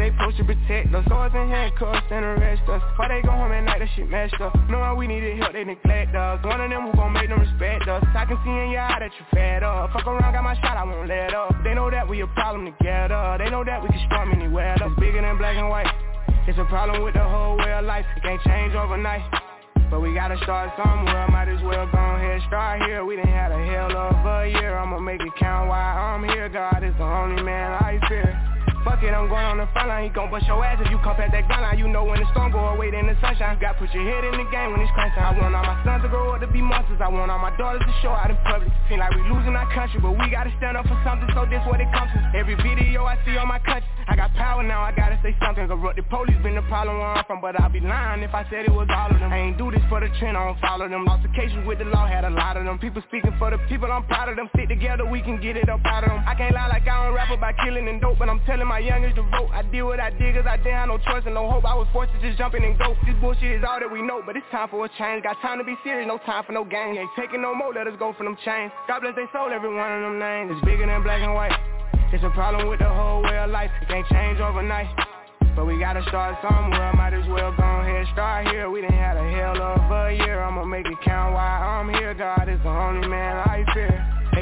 they supposed to protect us. Swords and handcuffs and arrest us. Why they go home at night, that shit messed up. Knowing we needed help, they neglect us. One of them who gon' make them respect us. I can see in your eye that you fed up. Fuck around, got my shot, I won't let up. They know that we a problem together. They know that we can storm anywhere. It's bigger than black and white. It's a problem with the whole way of life. It can't change overnight. But we gotta start somewhere, might as well go ahead start here We done had a hell of a year, I'ma make it count while I'm here God is the only man I fear I'm going on the front line. He gon' bust your ass if you come past that gun line. You know when the storm go away, then the sunshine. Got put your head in the game when it's crunch time. I want all my sons to grow up to be monsters. I want all my daughters to show out in public. Seem like we losing our country, but we gotta stand up for something. So this what it comes to. Every video I see on my country, I got power now. I gotta say something. Corrupt the police been the problem where I'm from, but I'd be lying if I said it was all of them. I ain't do this for the trend, I don't follow them. Lost occasions with the law, had a lot of them. People speaking for the people, I'm proud of them. Stick together, we can get it up out of them. I can't lie like I don't rap about killing and dope, but I'm telling my youngest to vote. I did what I did cause I didn't have no choice and no hope I was forced to just jump in and go This bullshit is all that we know But it's time for a change Got time to be serious, no time for no game Ain't taking no more, let us go for them chains God bless they soul, every one of them names It's bigger than black and white It's a problem with the whole way of life. It can't change overnight. But we gotta start somewhere, might as well go ahead start here. We done had a hell of a year, I'ma make it count while I'm here. God is the only man I fear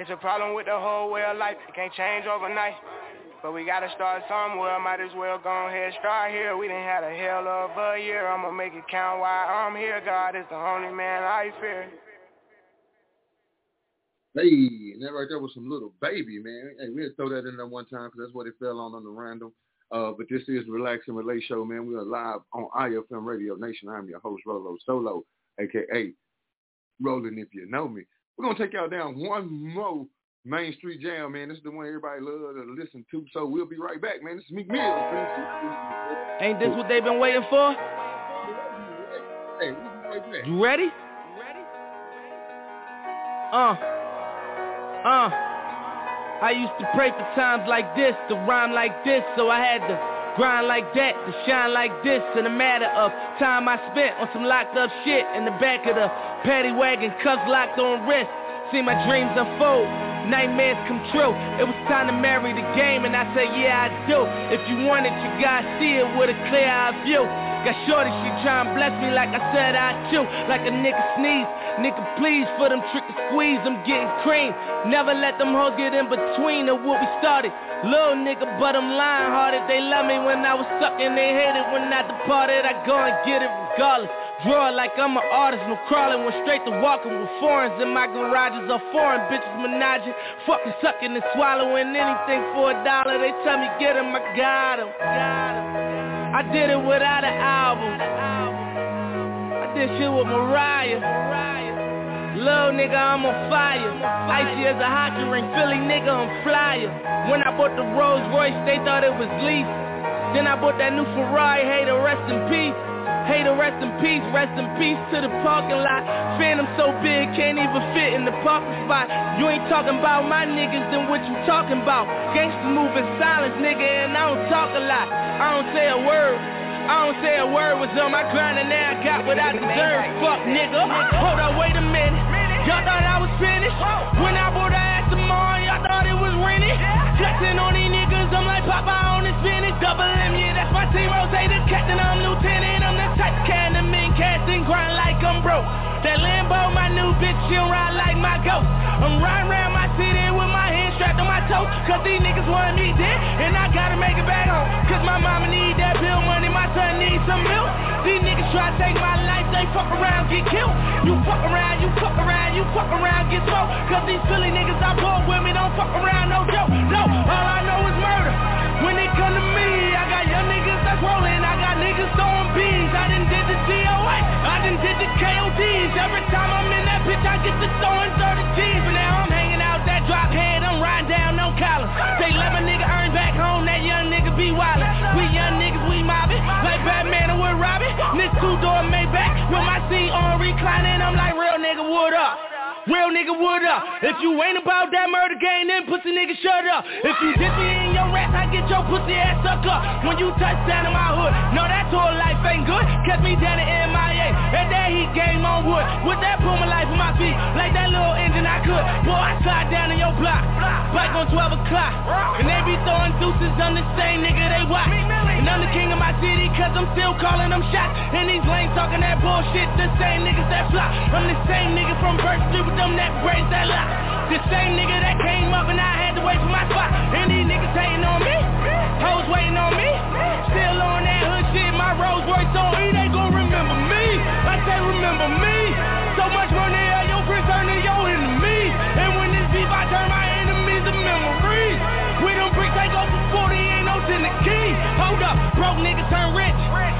It's a problem with the whole way of life, it can't change overnight but we gotta start somewhere, might as well go ahead start here We didn't had a hell of a year, I'ma make it count while I'm here God is the only man I fear Hey, and that right there was some Lil Baby, man. Hey, we had throw that in there one time because that's what it fell on on the random. Uh, but this is Relax and Relate Show, man. We are live on iFM Radio Nation. I'm your host, Rolo Solo, a.k.a. Roland If You Know Me. We're going to take y'all down one more Main Street Jam, man. This is the one everybody loves to listen to. So we'll be right back, man. This is Meek Mill. Ain't this what they've been waiting for? Hey, right. You ready? Ready? Uh. Uh, I used to pray for times like this, to rhyme like this, so I had to grind like that, to shine like this, in a matter of time I spent on some locked up shit in the back of the paddy wagon, cuffs locked on wrist. See my dreams unfold, nightmares come true. It was time to marry the game, and I said, yeah, I do. If you want it, you gotta see it with a clear eye view. Got shorty, she tryin' bless me like I said I chew. Like a nigga sneeze. Nigga, please, for them trick to squeeze, I'm getting cream. Never let them hoes get in between of what we started. Little nigga, but I'm lying hearted. They love me when I was stuck and they hated when I departed. I go and get it regardless. Draw like I'm an artist, no crawling, went straight to walking with foreigns in my garages are foreign bitches menaging, fucking sucking and swallowing anything for a dollar. They tell me get him, I got him. Got him. I did it without an album. I did shit with Mariah. Little nigga, I'm on fire. Icy as a hockey ring, Philly nigga, I'm flyer. When I bought the Rolls Royce, they thought it was lease. Then I bought that new Ferrari, hater, rest in peace. Hater, rest in peace, rest in peace to the parking lot. Phantom so big, can't even fit in the parking spot. You ain't talking about my niggas, then what you talking about? Gangsters move in silence, nigga, and I don't talk a lot. I don't say a word. I don't say a word was on my grind and now I got what I deserve. Fuck nigga. Hold up, wait a minute. Y'all thought I was finished? When I bought her ass tomorrow, y'all thought it was rented? Flexing on these niggas, I'm like Popeye on the spinach. Double M, yeah, that's my team. Rose, the captain, I'm lieutenant. I'm the type can the men cast and grind like I'm broke. That Lambo, my new bitch, she'll ride like my ghost. I'm riding around my city with strapped on my toes. Cause these niggas want me dead, and I gotta make it back home. Cause my mama need that bill money, my son needs some milk. These niggas try to take my life, they fuck around, get killed. You fuck around, you fuck around, you fuck around, get smoked. Cause these silly niggas I pull with me don't fuck around, no joke. No, all I know is murder. When it come to me, I got young niggas that's rolling, I got niggas throwing bees. I done did the DOA, I done did the KODs. Every time I'm in that bitch, I get to throwing 30 G's. But now I'm hanging out that drop head, This two door Maybach, with my seat on reclining, I'm like real nigga, what up? Real nigga, what up? If you ain't about that murder game, then pussy nigga, shut up. If you me in your rap, I get your pussy ass suck up. When you touch down in my hood, no, that tour life ain't good. Catch me down in MIA, and that heat game on wood. With that Puma life on my feet, like that little engine I could. Boy, I slide down in your block, bike on 12 o'clock. And they be throwing deuces, I'm the same nigga they watch. And I'm the king of my city, cause I'm still calling them shots. And these lanes talking that bullshit, the same niggas that flop. I'm the same nigga from Street with them that braids that lock. The same nigga that came up and I had to wait for my spot. And these niggas hating on me, hoes waiting on me. Still on that hood shit, my Rolls Royce on E, they gon' remember me. I say remember me. So much money up, broke nigga turn rich.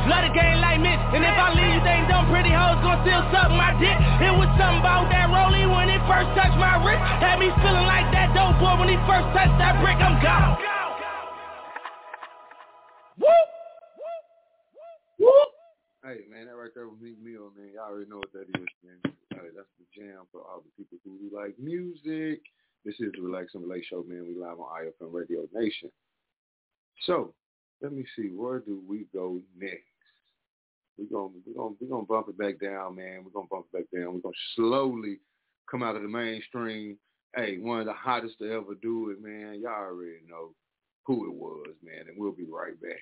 Love the game like Mitch. And if I leave, you think dumb pretty hoes gon' still suck my dick. It was something about that rollie when it first touched my wrist. Had me feeling like that dope boy when he first touched that brick. I'm gone. Woo! Woo! Hey man, that right there was Meek Mill, man. Y'all already know what that is, man. Hey, that's the jam for all the people who like music. This is the Relax and Relate Show, man. We live on iFM Radio Nation. So, let me see, where do we go next? We're gonna we're gonna we're gonna bump it back down, man. We're gonna bump it back down. We're gonna slowly come out of the mainstream. Hey, one of the hottest to ever do it, man. Y'all already know who it was, man, and we'll be right back.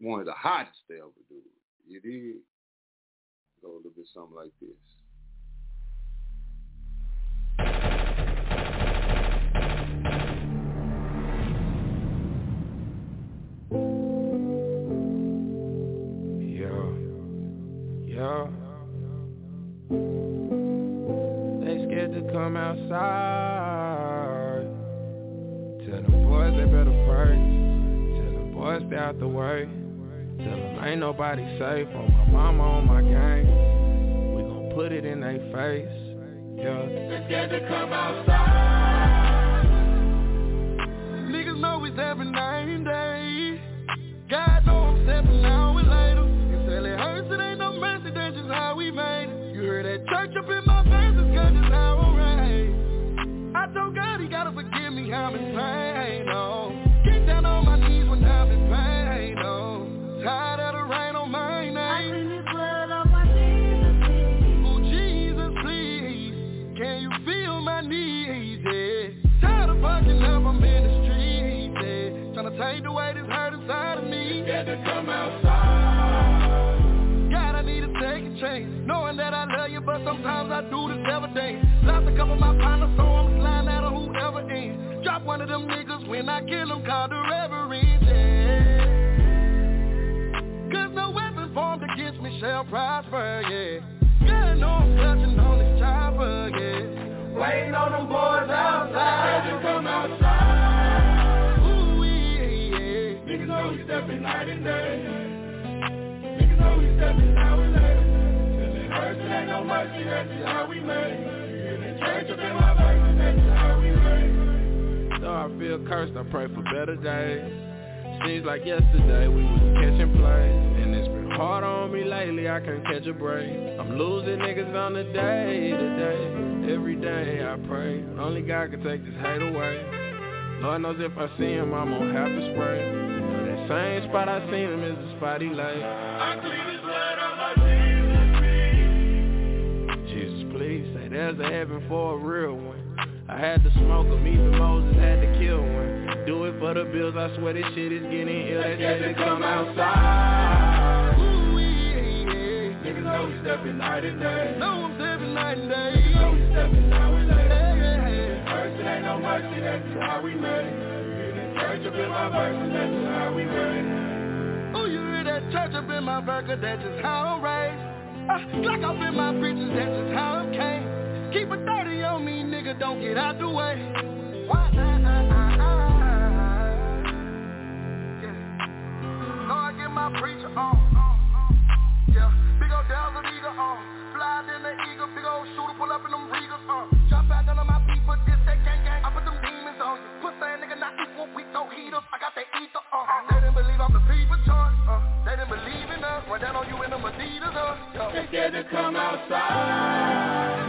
One of the hottest to ever do it. You did? Go a little bit something like this. Yeah. They scared to come outside. Tell them boys they better pray. Tell them boys stay out the way. Tell them ain't nobody safe on my mama on my gang. We gon' put it in their face. Yeah. They scared to come outside. Niggas know it's every night prosper, yeah. Know I'm clutching on this chopper, yeah. Waiting on them boys outside to come outside. Ooh, yeah, yeah. Niggas know we stepping night and day. Niggas know we stepping now and later. Till it hurts, it ain't no mercy, that's just how we made. In the church up in my face, and that's just how we made. Though I feel cursed, I pray for better days. Seems like yesterday we was catching plays And it's hard on me lately, I can't catch a break. I'm losing niggas on the day to day. Every day I pray. Only God can take this hate away. Lord knows if I see him, I'm gonna have to spray. That same spot I seen him is the spot he lay. I clean his blood on my Jesus Jesus, please say there's a heaven for a real one. I had to smoke him, even Moses had to kill one. Do it for the bills, I swear this shit is getting ill. Said to come outside know we stepping night and day. Know I'm stepping night and day. Know we stepping now and day. Mercy ain't no mercy, that's how we made Church up in my verse, that's how we made Oh, you hear that church up in my burger, that's just how I'm raised? Uh, Glock up in my preachers, that's just how I'm came. Keep a 30 on me, nigga, don't get out the way. Why? Uh, uh, uh, yeah. I get my preacher on. Yeah, big old Desert Eagle on. Fly in the eagle, big old shooter, pull up in them Regals, uh. Drop out none of my people, this that gang gang. I put them demons on you. Put that nigga not equal, we don't heat up. I got that ether, uh. They didn't believe I'm the people choice, uh. They didn't believe in us. Run down on you in them Adidas, uh. Yo. They scared to come outside.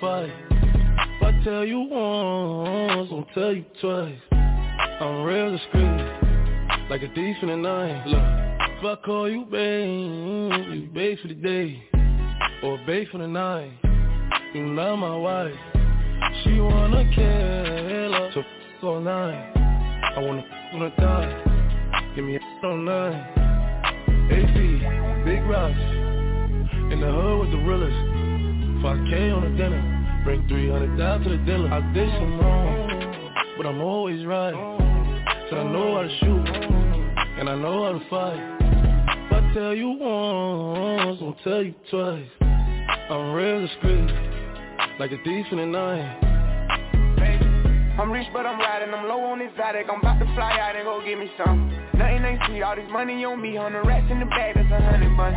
Fight. If I tell you once, I'll tell you twice. I'm real discreet, like a thief in the night. Look, if I call you babe, you babe for the day, or babe for the night. You not my wife. She wanna kill her, so f*** all night. I wanna f*** on a die. Give me a on nine. AP, big rocks. In the hood with the realest. 5K on the dinner. Bring 300 down to the dealer. I did some wrong, but I'm always right. So I know how to shoot, and I know how to fight. If I tell you once, I'll tell you twice. I'm real discreet, like a thief in the night. I'm rich but I'm riding, I'm low on exotic I'm about to fly out and go get me some Nothing ain't sweet, all this money on me On the rats in the bag, that's a hundred bucks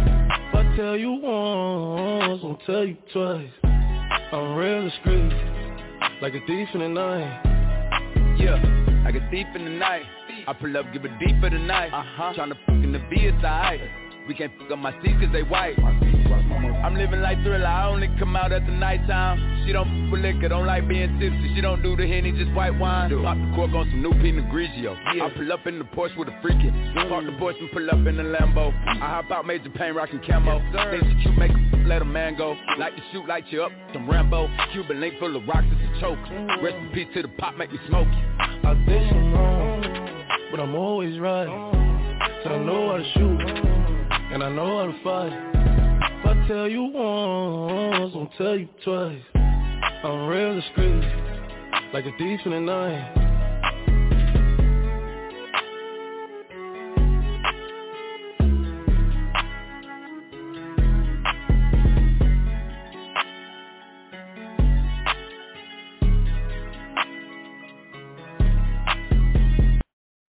If I tell you once, I'll tell you twice. I'm real discreet, like a thief in the night. Yeah, like a thief in the night. I pull up, give a deep for the night. Uh-huh. Tryna fuck in the B, it's alright we can't fuck up my seats cause they white I'm living like Thriller, I only come out at the nighttime She don't fuck with liquor, don't like being tipsy. She don't do the Henny, just white wine. Pop the cork on some new Pinot Grigio. Yeah. I pull up in the Porsche with a freakin' Park the Porsche and pull up in the Lambo. I hop out major pain rockin' camo. Yes, Think she cute, make a let a man go. Like to shoot, light you up, some Rambo. Cuban link full of rocks, it's a choke. Mm. Rest in peace to the pop, make me smoke. I did some wrong, but I'm always right. So I know how to shoot. And I know how to fight. Tell you once, I'll tell you twice. I'm real discreet, like a thief in the night.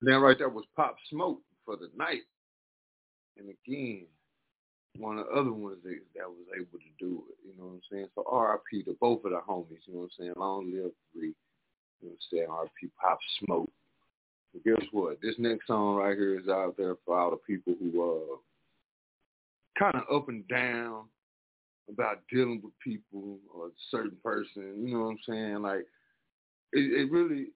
Then right there was Pop Smoke for the night. And again, one of the other ones that, that was able to do it. You know what I'm saying? So RIP to both of the homies, you know what I'm saying? Long live free. You know what I'm saying? RIP Pop Smoke. But guess what? This next song right here is out there for all the people who uh kind of up and down about dealing with people or a certain person. You know what I'm saying? Like it, it really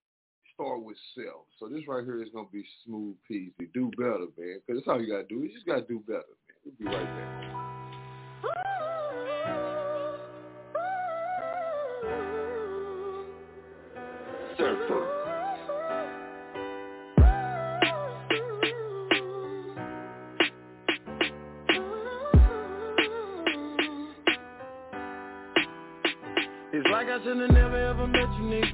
start with self. So this right here is gonna be Smooth Peezee. Do better, man. Cause that's all you gotta do. You just gotta do better. We'll be right back. Surfer. It's like I should've never ever met you, nigga.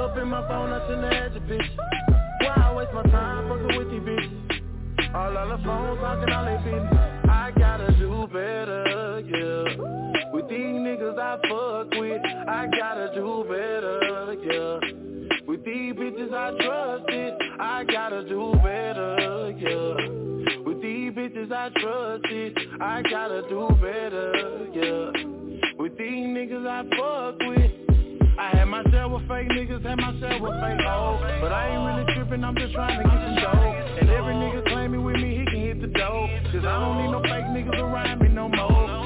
Up in my phone, I shouldn't have had your bitch. Why I waste my time fucking with these bitches? All on the phone talking all they business. I gotta do better, yeah. With these niggas I fuck with, I gotta do better, yeah. With these bitches I trusted, I gotta do better, yeah. With these bitches I trusted, I gotta do better, yeah. With these niggas I fuck with. My share with fake niggas, had my share with fake hoes. But I ain't really tripping, I'm just trying to get the dough. And every nigga claiming with me, he can hit the dough. Cause I don't need no fake niggas around me no more.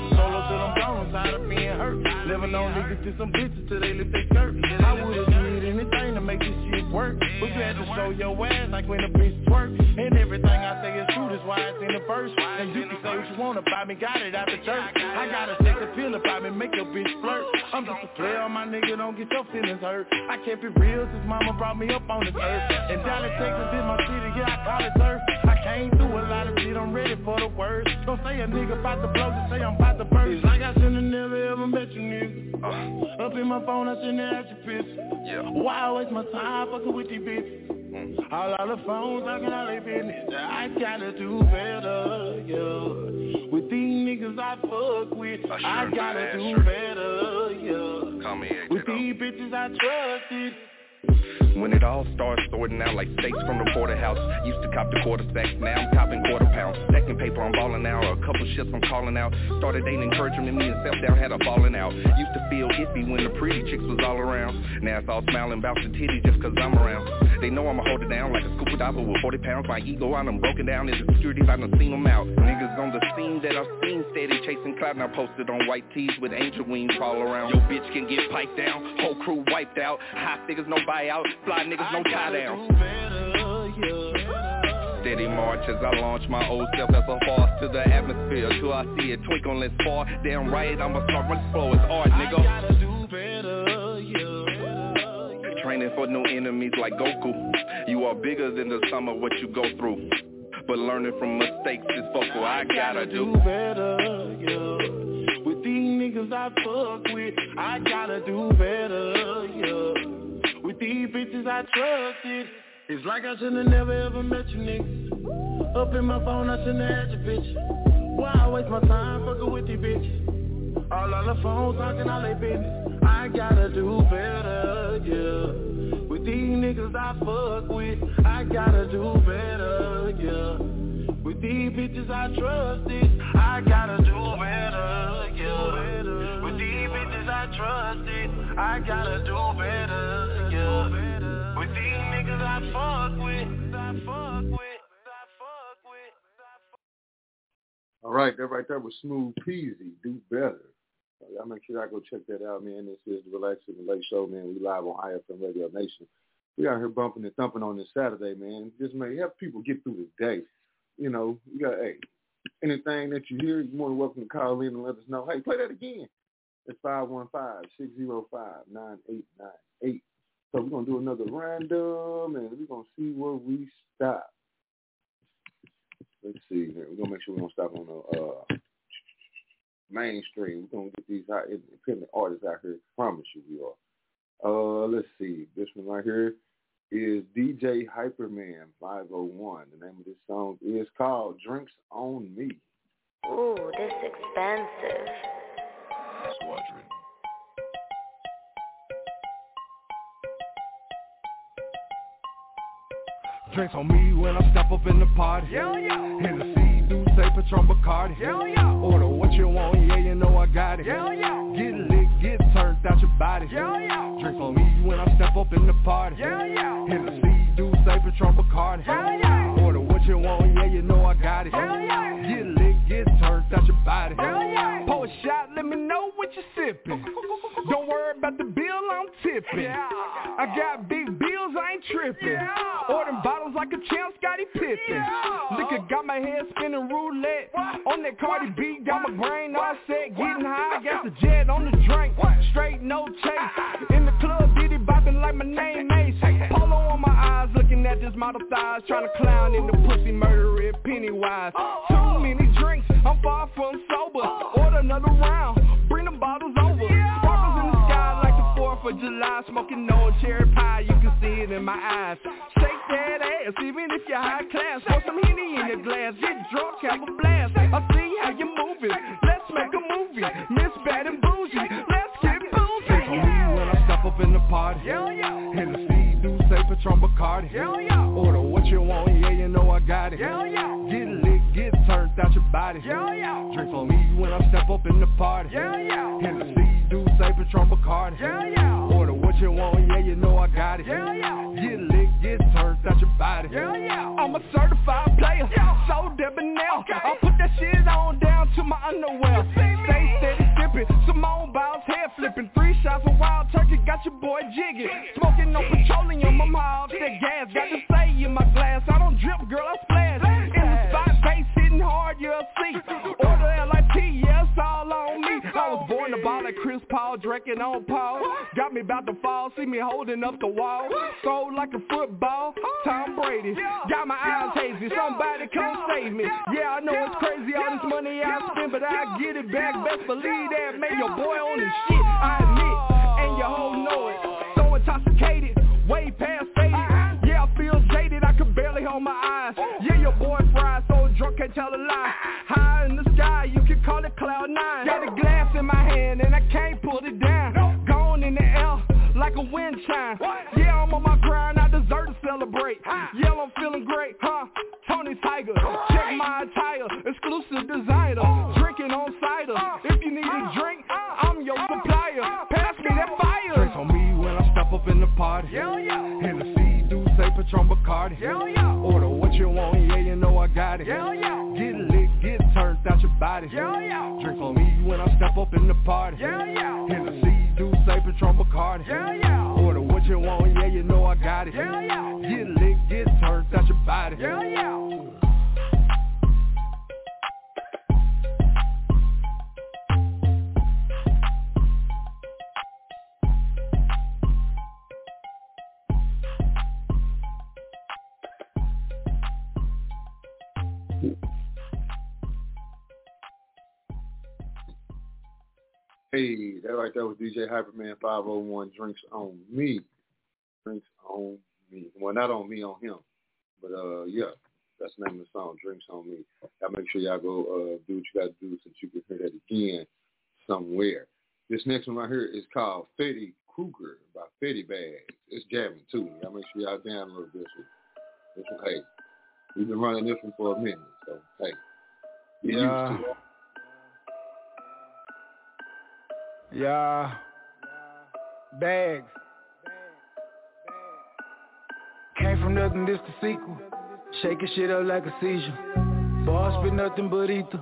I'm gone, I'm tired of being hurt. Living on niggas to some bitches till they lift their skirt. I would've did anything to make this shit work. But you had to show your ass like when a bitch twerk. And everything I say is true, that's why it's in the verse. And you can say what you want about me, got it out the church. I gotta take the feel about me, make a bitch flirt. I'm just a player, my nigga, don't get your feelings hurt. I kept it real since mama brought me up on this earth. And Dallas, Texas is my city, yeah, I call it turf. I came through a lot of shit, I'm ready for the worst. Don't say a nigga about to blow, just say I'm about to burst. It's like I should've never ever met you, nigga. Up in my phone, I shouldn't have had your piss. Yeah. Why I waste my time fucking with these bitches? All on the phones talking all they business. I gotta do better, yeah. With these niggas I fuck with, I gotta do better, yeah. With these bitches I trusted. When it all starts sorting out like steaks from the porterhouse. Used to cop the quarter stacks, now I'm copping quarter pounds. Stacking paper, I'm balling out, a couple shits I'm calling out. Started dating encouragement, me and self down had a falling out. Used to feel iffy when the pretty chicks was all around. Now it's all smiling about the titty just cause I'm around. They know I'ma hold it down like a scuba diver with 40 pounds. My ego I done broken down, is insecurities I done seen them out. Niggas on the scene that I've seen steady chasing cloud Now posted on white tees with angel wings all around. Your bitch can get piped down, whole crew wiped out. High figures, no buyout, fly niggas, no tie downs Steady march as I launch my old self as a horse to the atmosphere. Till I see it twinkle and far Damn right, I'ma start running slow as art, nigga. Training for new enemies like Goku. You are bigger than the sum of what you go through. But learning from mistakes is focal I gotta do better, yeah. With these niggas I fuck with, I gotta do better, yeah. These bitches I trusted, it's like I should've never ever met you niggas. Up in my phone, I shouldn't have had your bitch. Why I waste my time fucking with these bitches? All on the phone talking all they business. I gotta do better, yeah. With these niggas I fuck with, I gotta do better, yeah. With these bitches I trusted, I gotta do better, yeah. With these bitches I trusted, I gotta do better, I fuck with. All right, that right there was Smooth Peezee. Do better. Y'all make sure y'all go check that out, man. This is the Relax and Relate Show, man. We live on iFM Radio Nation. We out here bumping and thumping on this Saturday, man. Just may help people get through the day. You know, you got hey, anything that you hear, you're more than welcome to call in and let us know. Hey, play that again. It's 515-605-9898. So we're gonna do another random and we're gonna see where we stop. Let's see here. We're gonna make sure we don't stop on the uh, mainstream. We're gonna get these hot independent artists out here. Promise you we are. Uh, let's see. This one right here is DJ Hyperman 501. The name of this song is called Drinks on Me. Ooh, this expensive. Squadron. Drinks on me when I step up in the party. Yeah, oh, yeah. Hennessy, do say Patron Bacardi. Yeah, oh, yeah. Order what you want, yeah, you know I got it. Yeah, oh, yeah. Get lit, get turned out your body. Yeah, yeah. Drinks on me when I step up in the party. Yeah, yeah. Hennessy, do say Patron Bacardi. Yeah, yeah. Order what you want, yeah, you know I got it. Yeah, yeah. Get lit, get turned out your body. Yeah, yeah. Pour a shot, let me know what you sipping. Don't worry about the bill, I'm tipping. I got big I ain't tripping. Ordering bottles like a champ, Scottie Pippen. Liquor got my head spinning roulette. On that Cardi B, got my brain all set. Getting high, got the jet on the drink. Straight, no chase. In the club, Diddy bopping like my name Mace. Polo on my eyes, looking at this model thighs. Trying to clown in the pussy, murder it, Pennywise. Too many drinks, I'm far from sober. Order another round, 4th of July. Smoking on cherry pie, you can see it in my eyes. Shake that ass, even if you're high class. Pour some Henny in your glass, get drunk, have a blast. I see how you moving, let's make a movie. Miss Bad and Bougie, let's get bougie. Drink on me when I step up in the party. Yeah, yeah. Hennessy, do say Patron Bacardi. Yeah, yeah. Order what you want, yeah, you know I got it. Yeah, yeah. Get lit, turned out your body. Yeah, yeah. Drink for me when I step up in the party. Yeah, yeah. Hennessy, do say Patron Bacardi. Yeah, yeah. Order what you want, yeah, you know I got it. Yeah, yeah. Get lit, get turned out your body. Yeah, yeah. I'm a certified player, so debonair. I put that shit on down to my underwear. Stay steady sipping, Simone Biles head flipping. Three shots of wild turkey, got your boy jigging. Smoking no petroleum, I'm high off that gas. Got to say in my glass, I don't drip, girl, I splash. Hard, you'll see. Order LIT, it's all on me. I was born to ball like Chris Paul, drinking on Paul. Got me about to fall, see me holding up the wall. Sold like a football, Tom Brady. Got my eyes hazy, somebody come save me. Yeah, I know it's crazy all this money I spend, but I get it back. Best believe that, man, your boy on the shit. I admit, and your hoe know it. So intoxicated, way past faded. Yeah, I feel jaded, I can barely hold my eyes. Yeah, your boy fried, so drunk can't tell a lie. High in the sky, you can call it cloud nine. Got a glass in my hand and I can't put it down. Gone in the air like a wind chime. Yeah, I'm on my grind, I deserve to celebrate. Yeah, I'm feeling great, huh? Tony Tiger, check my attire, exclusive designer. Drinking on cider. If you need a drink, I'm your supplier. Pass me that fire. Drinks on me when I step up in the party. Yeah, yeah. Patron Bacardi. Yeah, yeah. Order what you want, yeah, you know I got it. Yeah, yeah. Get lit, get turned out your body. Yeah, yeah. Drink on me when I step up in the party. Yeah, yeah. Hennessy, do say Patron Bacardi. Yeah, yeah. Order what you want, yeah, you know I got it. Yeah, yeah. Get lit, get turned out your body. Yeah. Hey, that right there was DJ Hyperman 501 Drinks on Me. Drinks on Me. Well, not on me, on him. But uh, yeah, that's the name of the song, Drinks on Me. Y'all make sure y'all go uh, do what you got to do so you can hear that again somewhere. This next one right here is called Fetti Krueger by Fetti Bagz. It's jamming too. Y'all make sure y'all download this one. This one, hey, we've been running this one for a minute, so hey, Yeah. Yeah. Bags. Came from nothing, this the sequel. Shaking shit up like a seizure. Boss spit nothing but ether.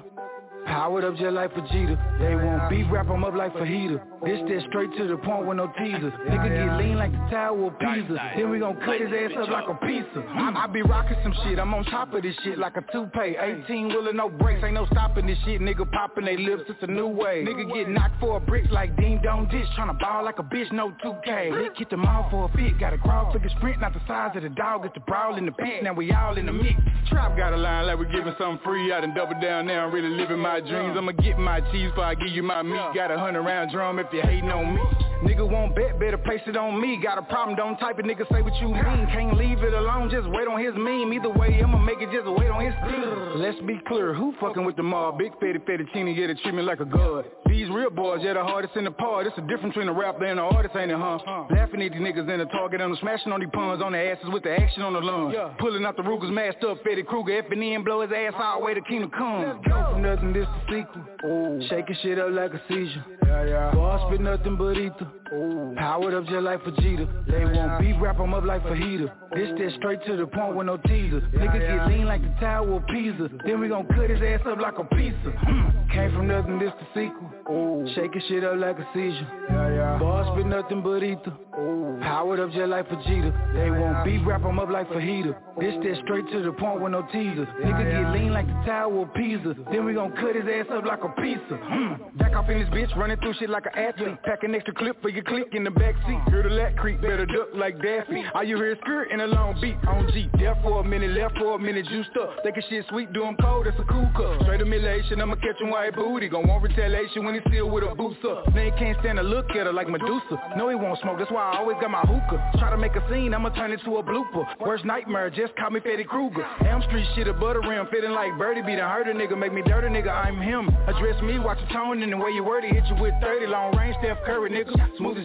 Powered up just like Vegeta. They want beef, wrap 'em up like fajita. This that straight to the point with no teaser. Nigga get lean like the Tower of Pisa. Then we gon' cut his ass up like a pizza. I, I be rocking some shit. I'm on top of this shit like a toupee. 18 wheeler, no brakes. Ain't no stopping this shit. Nigga popping they lips. It's a new way. Nigga get knocked for a brick like Ding Dong Ditch. Tryna ball like a bitch, no 2K. Lick hit the mouth for a fit. Got a crawl, a sprint. Not the size of the dog. It's the brawl in the pit. Now we all in the mix. Trap got a line like we giving something free. I done double down now. I'm really living my my dreams. I'ma get my cheese before I give you my meat. Got a hundred round drum if you hating on me. Nigga won't bet, better place it on me. Got a problem, don't type it, nigga say what you mean. Can't leave it alone, just wait on his meme. Either way, I'ma make it, just wait on his team. Let's be clear, who fucking with the mob? Big fatty fettuccine, yeah, they treat me like a god. These real boys, yeah, the hardest in the part. It's the difference between a rapper and an artist, ain't it, huh? Uh-huh. Laughing at these niggas in the target, and I'm smashing on these puns on their asses with the action on the lungs. Yeah. Pulling out the Rugers, masked up, Freddy Krueger, F and N, blow his ass all the way to Kingdom Come. Go nothing, this the sequel. Ooh. Shaking shit up like a seizure. Yeah. Boss spit nothing but ether. Ooh. Powered up just like Vegeta. They won't beef, wrap 'em up like fajita. This that straight to the point with no teaser. Nigga get lean like the Tower of Pisa. Then we gon' cut his ass up like a pizza. Hmm. Came from nothing, this the sequel. Ooh. Shaking shit up like a seizure. Yeah, yeah. Boss spit nothing but ether. Ooh. Powered up just like Vegeta. They won't beef, wrap 'em up like fajita. This that straight to the point with no teaser. Nigga get lean like the Tower of Pisa. Then we gon' cut his ass up like a pizza. Hmm. Back off in this bitch, running through shit like an athlete. Pack an extra clip for your click in the backseat. Hear the lat creep, better duck like Daffy. All you hear is skirt and a long beat on G. Death for a minute, left for a minute, juiced up. Thinking shit sweet, do 'em cold, that's a cool cup. Straight humiliation, I'ma catch 'em white booty. Gon' want retaliation when he still with a boost up. Now can't stand to look at her like Medusa. No, he won't smoke, that's why I always got my hookah. Try to make a scene, I'ma turn it to a blooper. Worst nightmare, just call me Freddy Krueger. Elm Street shit, a butter rim, fitting like Birdie beat a hurt a nigga, make me dirty nigga, I'm him. Address me, watch your tone and the way you word it, hit you with 30 long range, Steph Curry nigga.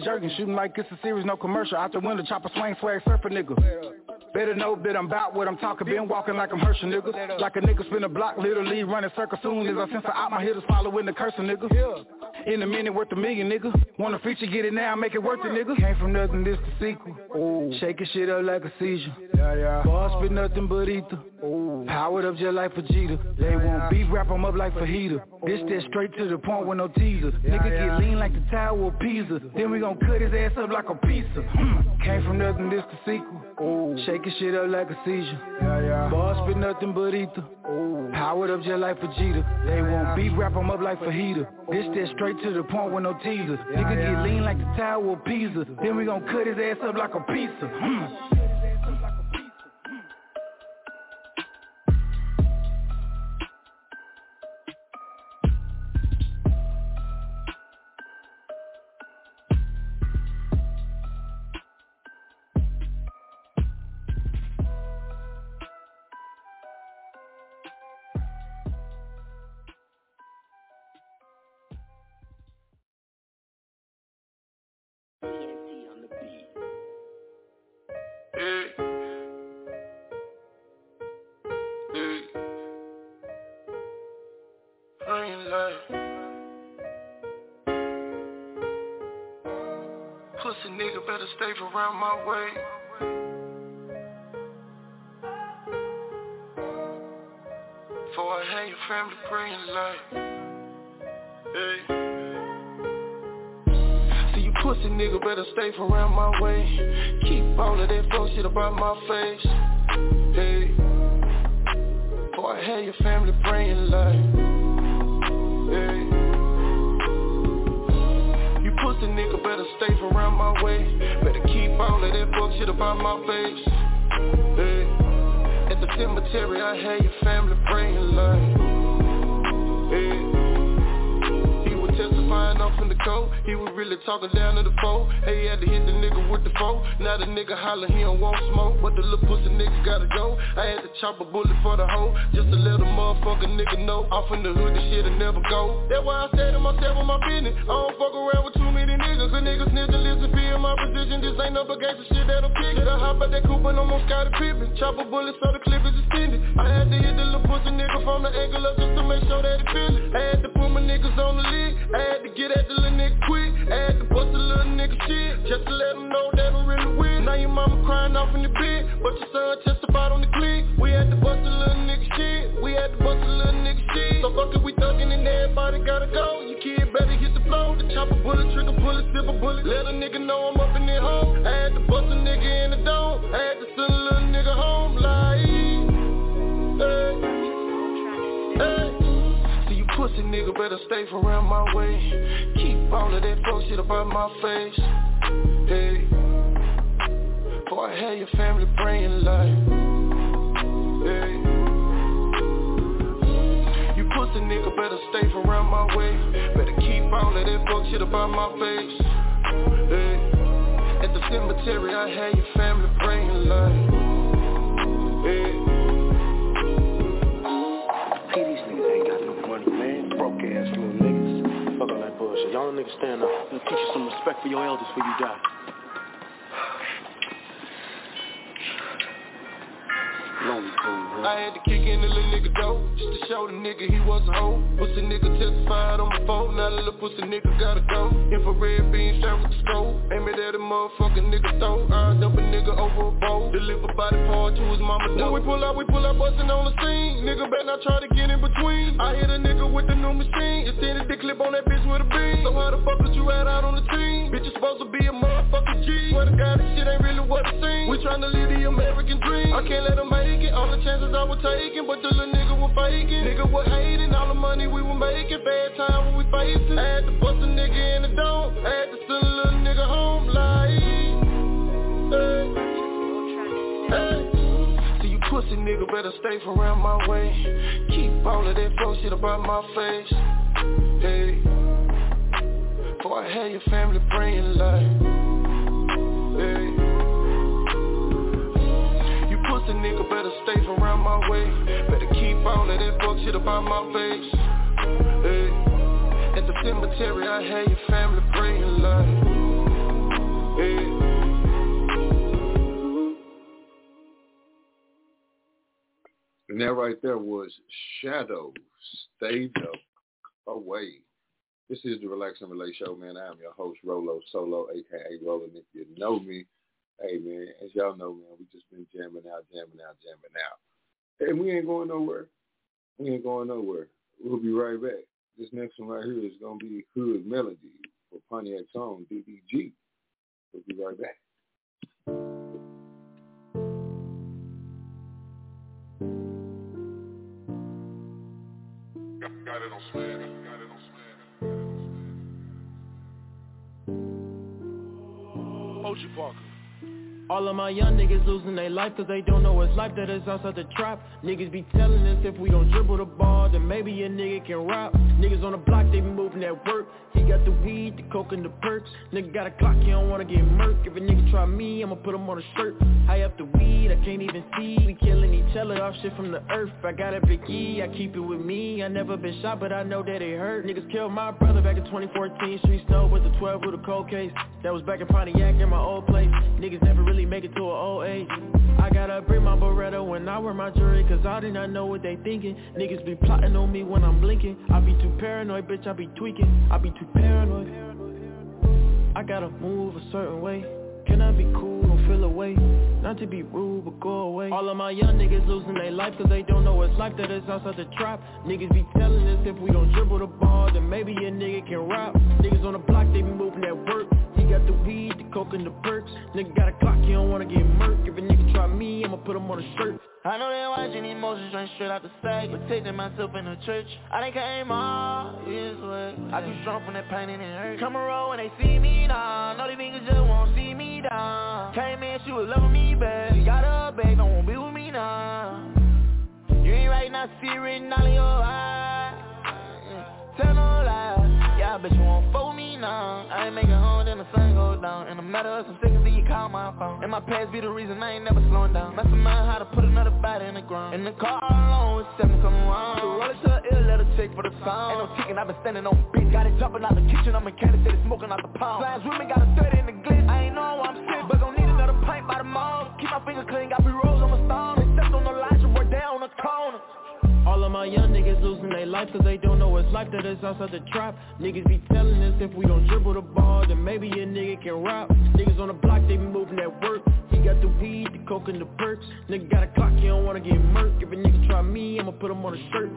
Jerking, shooting like it's a series, no commercial. Out the window, chopper swing, swag surfer nigga. Better know that I'm about what I'm talking. Been walking like I'm Herschel, nigga. Like a nigga spin a block, literally running circles soon as I censor out my hitters following the cursor, nigga. In a minute worth a million, nigga. Want a feature, get it now, make it worth it, nigga. Came from nothing, this the sequel. Ooh. Shaking shit up like a seizure. Yeah, yeah. Boss spit nothing but ether. Ooh. Powered up just like Vegeta. They won't beef, wrap 'em up like fajita. This that straight to the point with no teaser. Nigga get lean like the Tower of Pisa. Then we gon' cut his ass up like a pizza. Hmm. Came from nothing, this the sequel. Ooh. Shaking shit up like a seizure. Yeah, yeah. Boss spit nothing but ether. Ooh. Powered up just like Vegeta. They won't beef, wrap 'em up like fajita. This that straight to the point with no teaser. Nigga get lean like the Tower of Pisa. Then we gon' cut his ass up like a pizza. Hmm. Pussy nigga better stay around my way. Before I have your family green light. Hey. See you pussy nigga better stay around my way. Keep all of that fuck shit about my face. Hey. Before I have your family praying like. Hey. You nigga better stay around my way. Better keep all of that fuck shit about my face. Hey. At the cemetery I had your family praying like. Hey He was testifying off in the cold. He was really talking down to the foe. Hey, he had to hit the nigga with the foe. Now the nigga holler, he don't want smoke. But the little pussy nigga gotta go. I had to chop a bullet for the hoe. Just to let a motherfucker nigga know. Off in the hood, this shit'll never go. That's why I said to myself on my business. Fuck around with too many niggas. Niggas snitch and listen, be in my position. This ain't no gangsta shit that'll pick it. I hop out that coupe and I'm on Scottie Pippen. Chop a bullet so the clip is extended. I had to hit the little pussy nigga from the angle up just to make sure that he feel it. I had to put my niggas on the lid. I had to get at the little nigga quick. I had to bust a little nigga shit. Just to let him know that I'm really with. Now your mama crying off in the bed. But your son testified on the click. We had to bust a little nigga shit. We had to bust a little nigga shit. So fuck it, we thuggin' and everybody gotta go. Chopper bullet, trigger bullet, silver bullet. Let a nigga know I'm up in their home. Had to bust a nigga in the dome. Had to send a little nigga home like. See you pussy nigga better stay from around my way. Keep all of that fuck shit about my face. Hey, before I had your family praying like, hey pussy nigga better stay from around my way Better keep all of that fuck shit about my face hey. At the cemetery I had your family praying like hey. these niggas ain't got no money, man. Broke ass little niggas. Fuck all that bullshit. Y'all niggas stand up. I'm teach you some respect for your elders when you die. Lonely. I had to kick in the little nigga door Just to show the nigga he was a hoe. Pussy nigga testified on my phone. Now the little pussy nigga gotta go. Infrared beam shot with the scope. Aim it at a motherfucking nigga throat. I dump a nigga over a bowl. Deliver body part to his mama When we pull out, we pull out bustin' on the scene. Nigga better not try to get in between. I hit a nigga with the new machine. Extended the clip on that bitch with a beam. So how the fuck did you add out on the team? Bitch, you supposed to be a motherfucking G. Swear to God, this shit ain't really what it seems. We tryna live the American dream. I can't let them make All the chances I was taking But the little nigga was faking. Nigga was hating All the money we were making. Bad time when we facing. I had to bust a nigga in the dome I had to send a little nigga home like hey, hey. See you pussy nigga better stay from around my way. Keep all of that fuck shit about my face. Hey. Before I had your family praying like Hey pussy nigga better stay around my way Better keep all of that about my face hey. At the cemetery I had your family praying like hey. And that right there was Shadow, Stay the Away. This is the Relax and Relate Show, man. I am your host, Rolo Solo, aka Roland. If you know me, hey man, as y'all know, man, we just been jamming out, jamming out, jamming out. And we ain't going nowhere. We ain't going nowhere. We'll be right back. This next one right here is gonna be Hood Melody for Pontiac's own DDG. We'll be right back. Got it on. Got it on Parker. All of my young niggas losing their life cause they don't know it's life that is outside the trap. Niggas be telling us if we don't dribble the ball then maybe a nigga can rap. Niggas on the block they be moving at work. He got the weed, the coke and the perks. Nigga got a clock, he don't wanna get murked. If a nigga try me, I'ma put him on a shirt. High up the weed, I can't even see. We killing each other off shit from the earth. I got a big E, I keep it with me. I never been shot but I know that it hurt. Niggas killed my brother back in 2014 Street snow with the 12 with a cold case. That was back in Pontiac in my old place. Niggas never really make it to an old age I gotta bring my Beretta when I wear my jewelry Cause I do not know what they thinking. Niggas be plotting on me when I'm blinking. I be too paranoid, bitch, I be tweaking. I be too paranoid. I gotta move a certain way. Can I be cool, feel away. Not to be rude, but go away. All of my young niggas losing their life Cause they don't know it's life that is outside the trap. Niggas be telling us if we don't dribble the ball Then maybe a nigga can rap. Niggas on the block, they be moving that work. He got the weed, the coke and the perks. Nigga got a clock, he don't wanna get murked. If a nigga try me, I'ma put him on a shirt I know they watching emotions straight straight out the sack Protecting myself in the church. I done came all this way. I too strong from that pain and it hurt. Come around when they see me now. Know these niggas just won't see me down Came in, she was loving me back. Got her back, don't wanna be with me now. You ain't right now, see it written all in your eyes. Tell no lie. Yeah, I bet you won't fool me now I ain't making home, then the sun goes down. In a matter of some seconds, then you call my phone. And my past be the reason I ain't never slowing down. Mastermind how to put another body in the ground. In the car alone with seven come around. So roll it to the ill, let her check for the sound Ain't no ticking, i been standing on bitch Got it jumping out the kitchen, I'm mechanic, steady smoking out the pound Slimes with me, got a 30 in the glitch I ain't know I'm sick, but gon' need another pint by the mall Keep my fingers clean, got B-rolls on my stone They on the so we're down the corner all of my young niggas losing their life cause they don't know it's life that is outside the trap. Niggas be telling us if we don't dribble the ball then maybe a nigga can rap. Niggas on the block they be moving that work. He got the weed, the coke and the perks. Nigga got a clock, he don't wanna get murked. If a nigga try me, I'ma put him on a shirt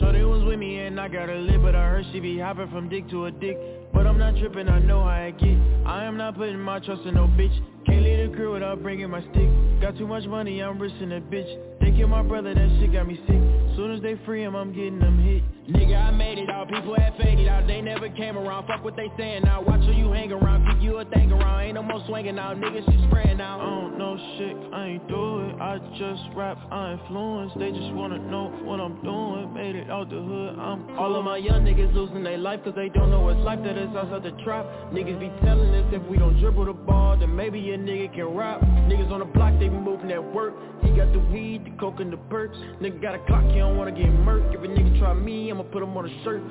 So they was with me and I got her lit But I heard she be hopping from dick to a dick. But I'm not tripping, I know how I get. I am not putting my trust in no bitch. Can't leave the girl without bringing my stick. Got too much money, I'm risking that bitch. They kill my brother, that shit got me sick. Soon as they free him, I'm getting them hit. Nigga, I made it out, people had faded out, they never came around, fuck what they saying now, watch who you hang around, keep you a thing around, ain't no more swinging out, niggas shit spraying out. I don't know shit, I ain't do it, I just rap, I influence, they just wanna know what I'm doing, made it out the hood, I'm cool. All of my young niggas losing their life cause they don't know what's life that is outside the trap. Niggas be telling us if we don't dribble the ball, then maybe a nigga can rap. Niggas on the block, they be moving at work, he got the weed, the coke and the perks, nigga got a clock, he don't wanna get murked, if a nigga try me, I'ma put him on a shirt.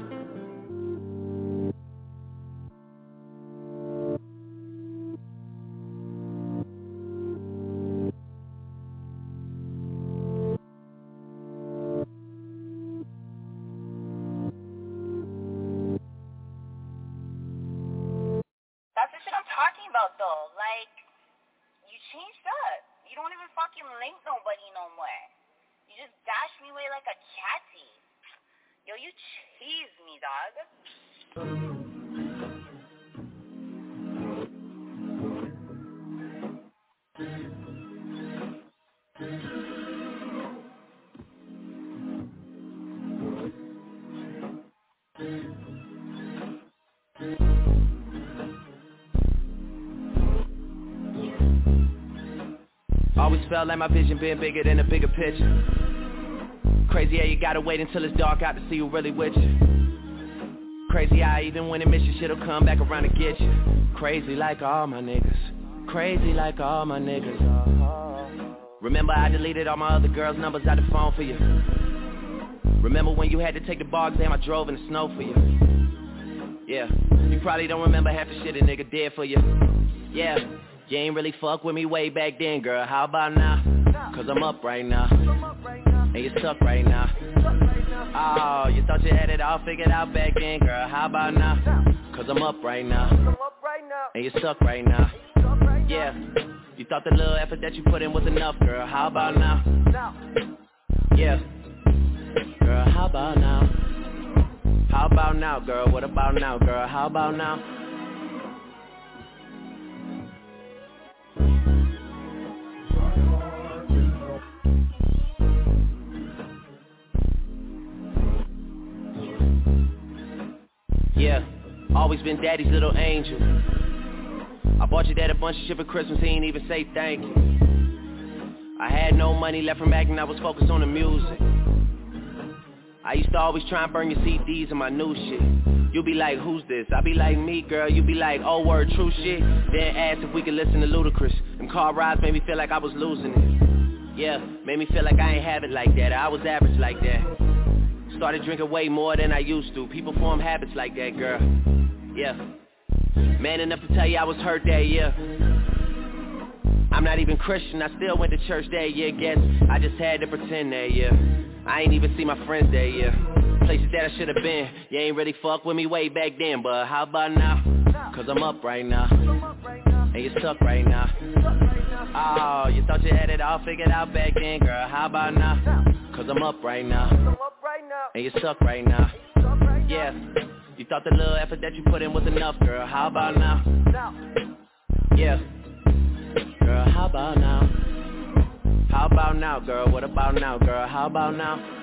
Link nobody no more. You just dash me away like a catty. Yo, you cheese me, dog. Felt like my vision been bigger than a bigger picture. Crazy how you gotta wait until it's dark out to see who really with you. Crazy how even when it miss you, shit'll come back around to get you. Crazy like all my niggas. Crazy like all my niggas. Remember I deleted all my other girls' numbers out the phone for you. Remember when you had to take the bar exam I drove in the snow for you. Yeah, you probably don't remember half the shit a nigga did for you. Yeah, you ain't really fuck with me way back then, girl. How about now? Cause I'm up right now. And you suck right now. Oh, you thought you had it all figured out back then, girl. How about now? Cause I'm up right now. And you suck right now. Yeah. You thought the little effort that you put in was enough, girl. How about now? Yeah. Girl, how about now? How about now, girl? What about now, girl? How about now? Yeah, always been daddy's little angel. I bought your dad a bunch of shit for Christmas, he ain't even say thank you. I had no money left from acting, I was focused on the music. I used to always try and burn your CDs and my new shit. You be like, who's this? I be like, me, girl. You be like, oh, word, true shit. Then ask if we could listen to Ludacris. Them car rides made me feel like I was losing it. Yeah, made me feel like I ain't have it like that. I was average like that. Started drinking way more than I used to. People form habits like that, girl. Yeah. Man enough to tell you I was hurt that year. I'm not even Christian, I still went to church that year, guess I just had to pretend that year. I ain't even see my friends that year. Places that I should've been. You ain't really fuck with me way back then, but how about now? Cause I'm up right now. And you stuck right now. Oh, you thought you had it all figured out back then, girl. How about now? Cause I'm up right now. And you stuck right now. Yeah. You thought the little effort that you put in was enough, girl. How about now? Yeah. Girl, how about now? How about now, girl? What about now, girl? How about now?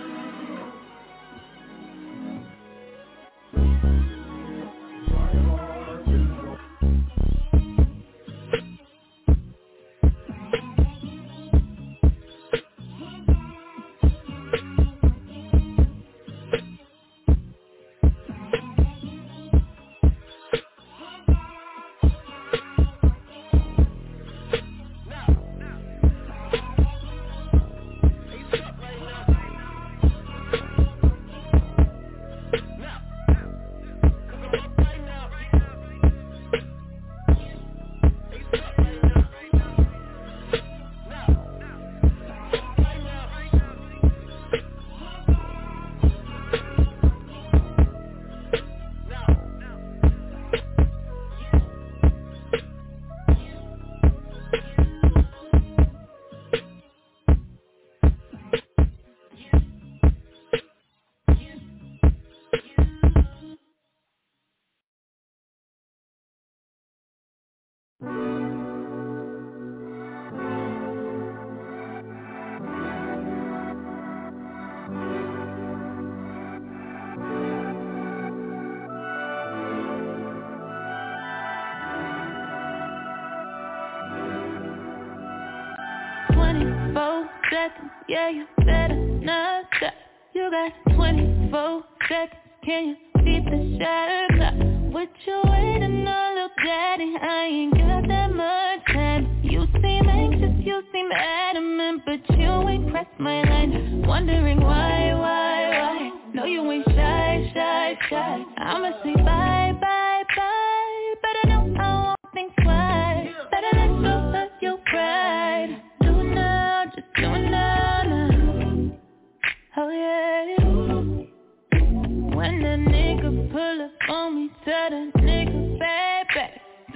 Got 24 seconds, can you beat the shot clock? What you waiting on, little daddy? I ain't got that much time. You seem anxious, you seem adamant, but you ain't pressed my line. Wondering why, why, why? No, you ain't shy, shy, shy. I'ma say bye, bye, bye,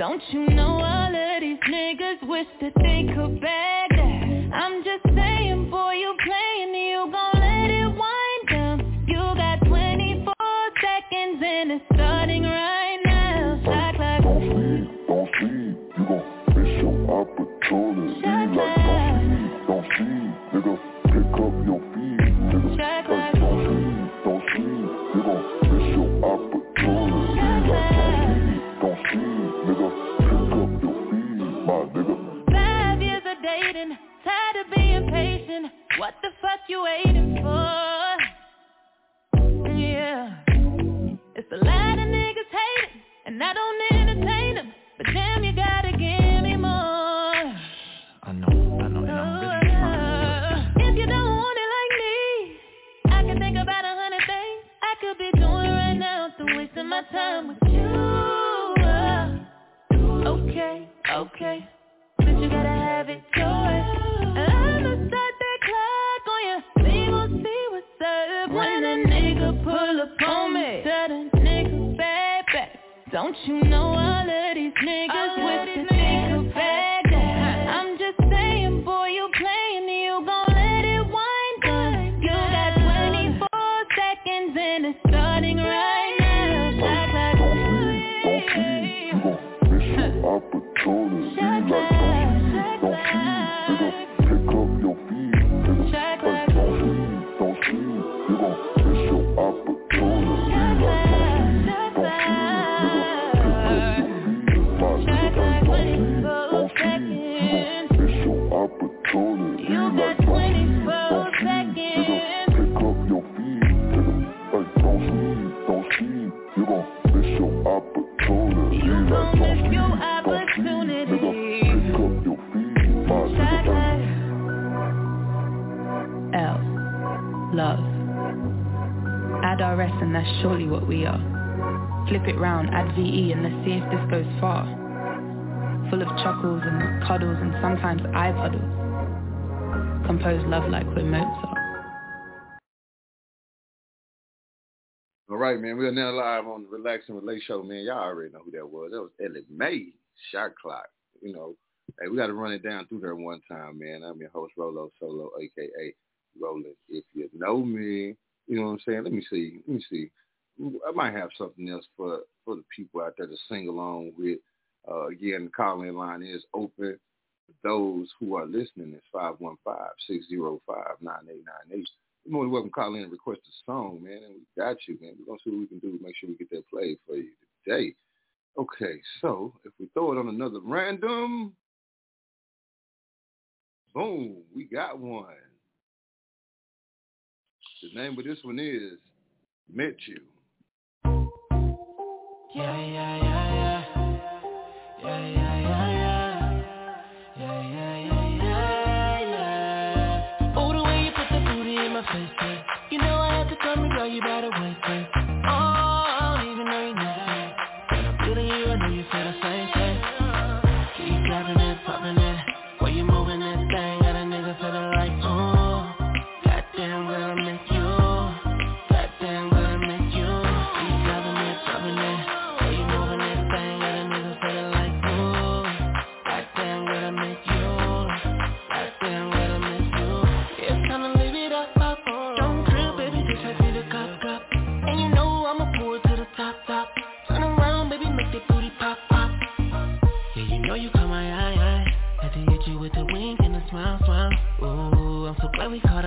Don't you know all of these niggas wish that they could bag that? I'm just don't you know all of these niggas that they that's surely what we are. Flip it round, add VE and let's see if this goes far. Full of chuckles and cuddles and sometimes eye puddles. Compose love like we're Mozart. All right, man. We are now live on the Relax and Relate show, man. Y'all already know who that was. That was Ella Mai, Shot Clock. You know, hey, we got to run it down through there one time, man. I'm your host, Rolo Solo, aka Roland. If you know me, you know what I'm saying. Let me see. Let me see. I might have something else for for the people out there to sing along with. Uh, again, the call-in line is open. For Those who are listening is 515-605-9898. You're more than welcome to call in and request a song, man. And we got you, man. We're going to see what we can do to make sure we get that played for you today. Okay, so if we throw it on another random, boom, we got one. The name of this one is Met You. Yeah, yeah, yeah, yeah. Yeah, yeah.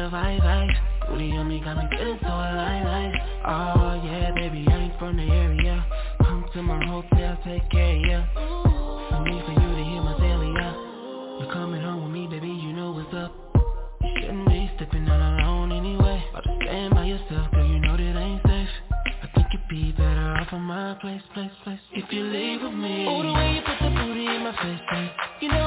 vibe, vibe. Booty on me got me good, so I alive, alive. Oh yeah, baby, I ain't from the area. Come to my hotel, take care, yeah. For me, for you to hear my daily, yeah You're coming home with me, baby, you know what's up. You shouldn't be stepping out alone anyway. Or to stand by yourself, girl, you know that I ain't safe. I think you'd be better off in my place, place, place. If you leave with me. Oh, the way you put the booty in my face, face You know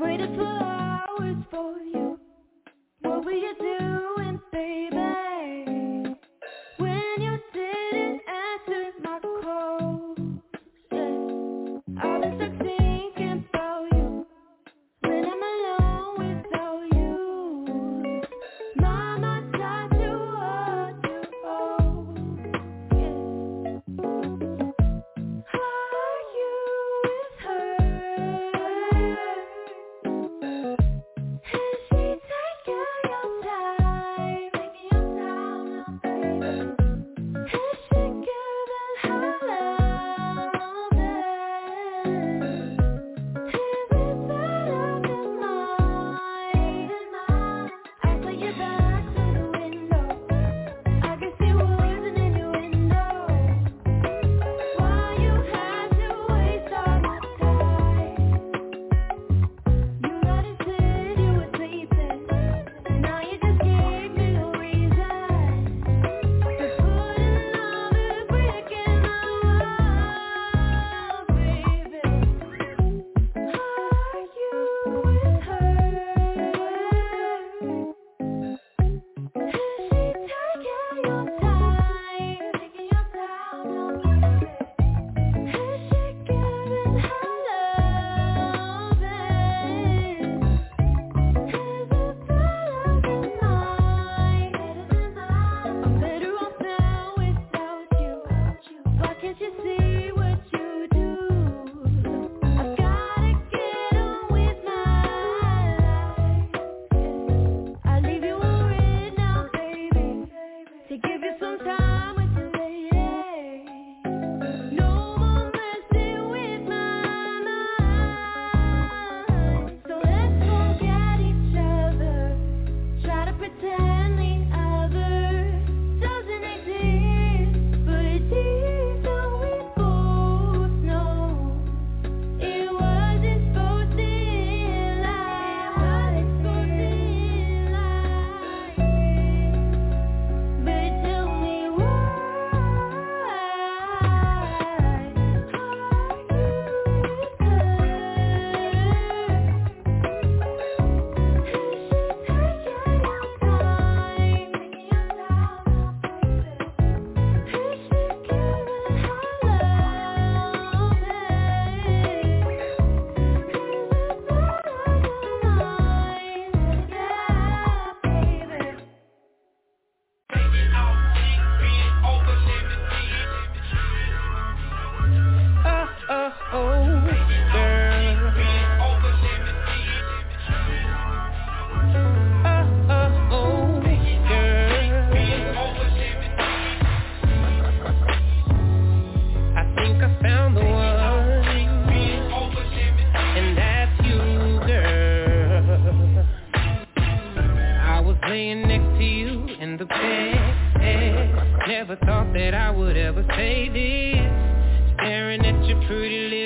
waited for hours for you.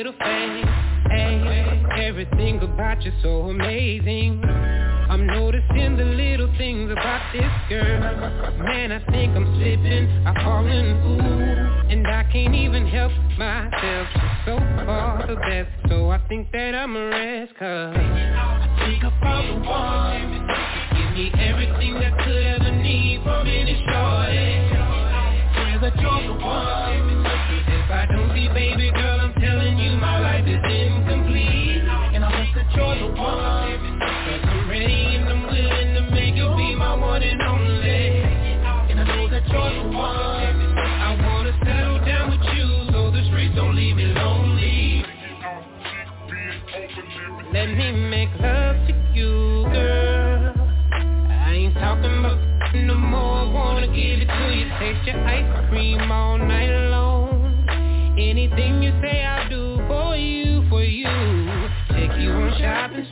Eh? everything about you so amazing. I'm noticing the little things about this girl. Man, I think I'm slipping, I'm falling, ooh. And I can't even help myself. She's so far the best So I think that I'm a rest Cause I think I found the one. Give me everything that could ever need From any shorty Swear that you're the one ice cream all night long. Anything you say I'll do for you, for you. Take you on shopping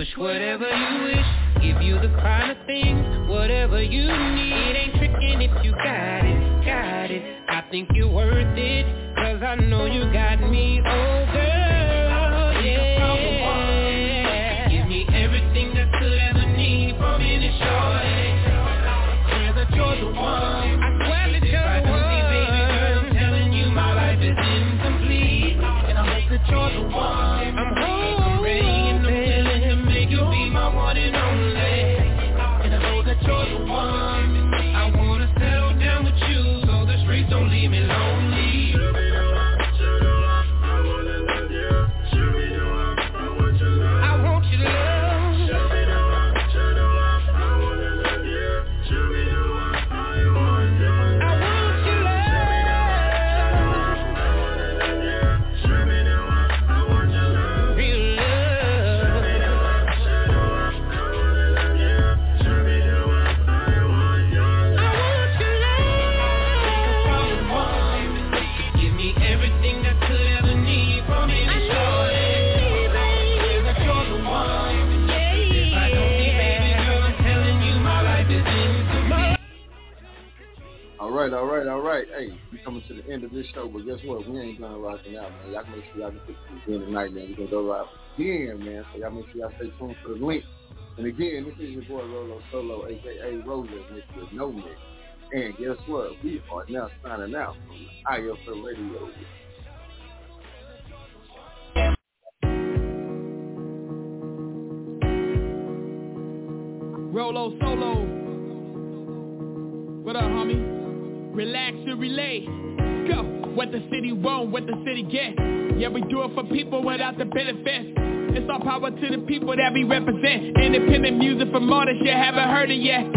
push whatever you wish. Give you the things, whatever you need. Ain't tricking if you got it, got it. I think you're worth it, cause I know you got me, oh right, all right. Hey, we coming to the end of this show, but guess what? We ain't done rocking out, man. Y'all make sure y'all get this again tonight, man. We're gonna go rock again, man. So y'all make sure y'all stay tuned for the link. And again, this is your boy Rolo Solo, aka Roller, Mr. No Mix. And guess what? We are now signing out from the iFM Radio. Rolo Solo. What up, homie? Relax and relate. Go. What the city want, what the city get. Yeah, we do it for people without the benefits. It's all power to the people that we represent. Independent music from artists you haven't heard it yet.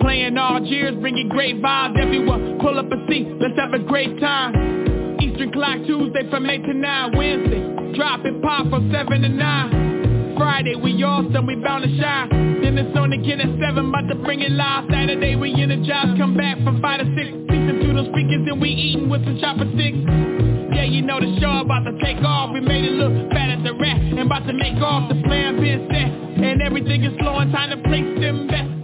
Playing all cheers, bringing great vibes. Everyone, pull up a seat, let's have a great time. Eastern clock Tuesday from 8 to 9. Wednesday, drop it pop from 7 to 9. Friday, we awesome, we bound to shine. Then it's on again at 7, about to bring it live. Saturday, we energize, come back from 5 to 6. Listen through those speakers and we eating with some chopper sticks. Yeah, you know the show about to take off. We made it look fat at the rat and about to make off. The plan been set and everything is flowing. Time to place them bets.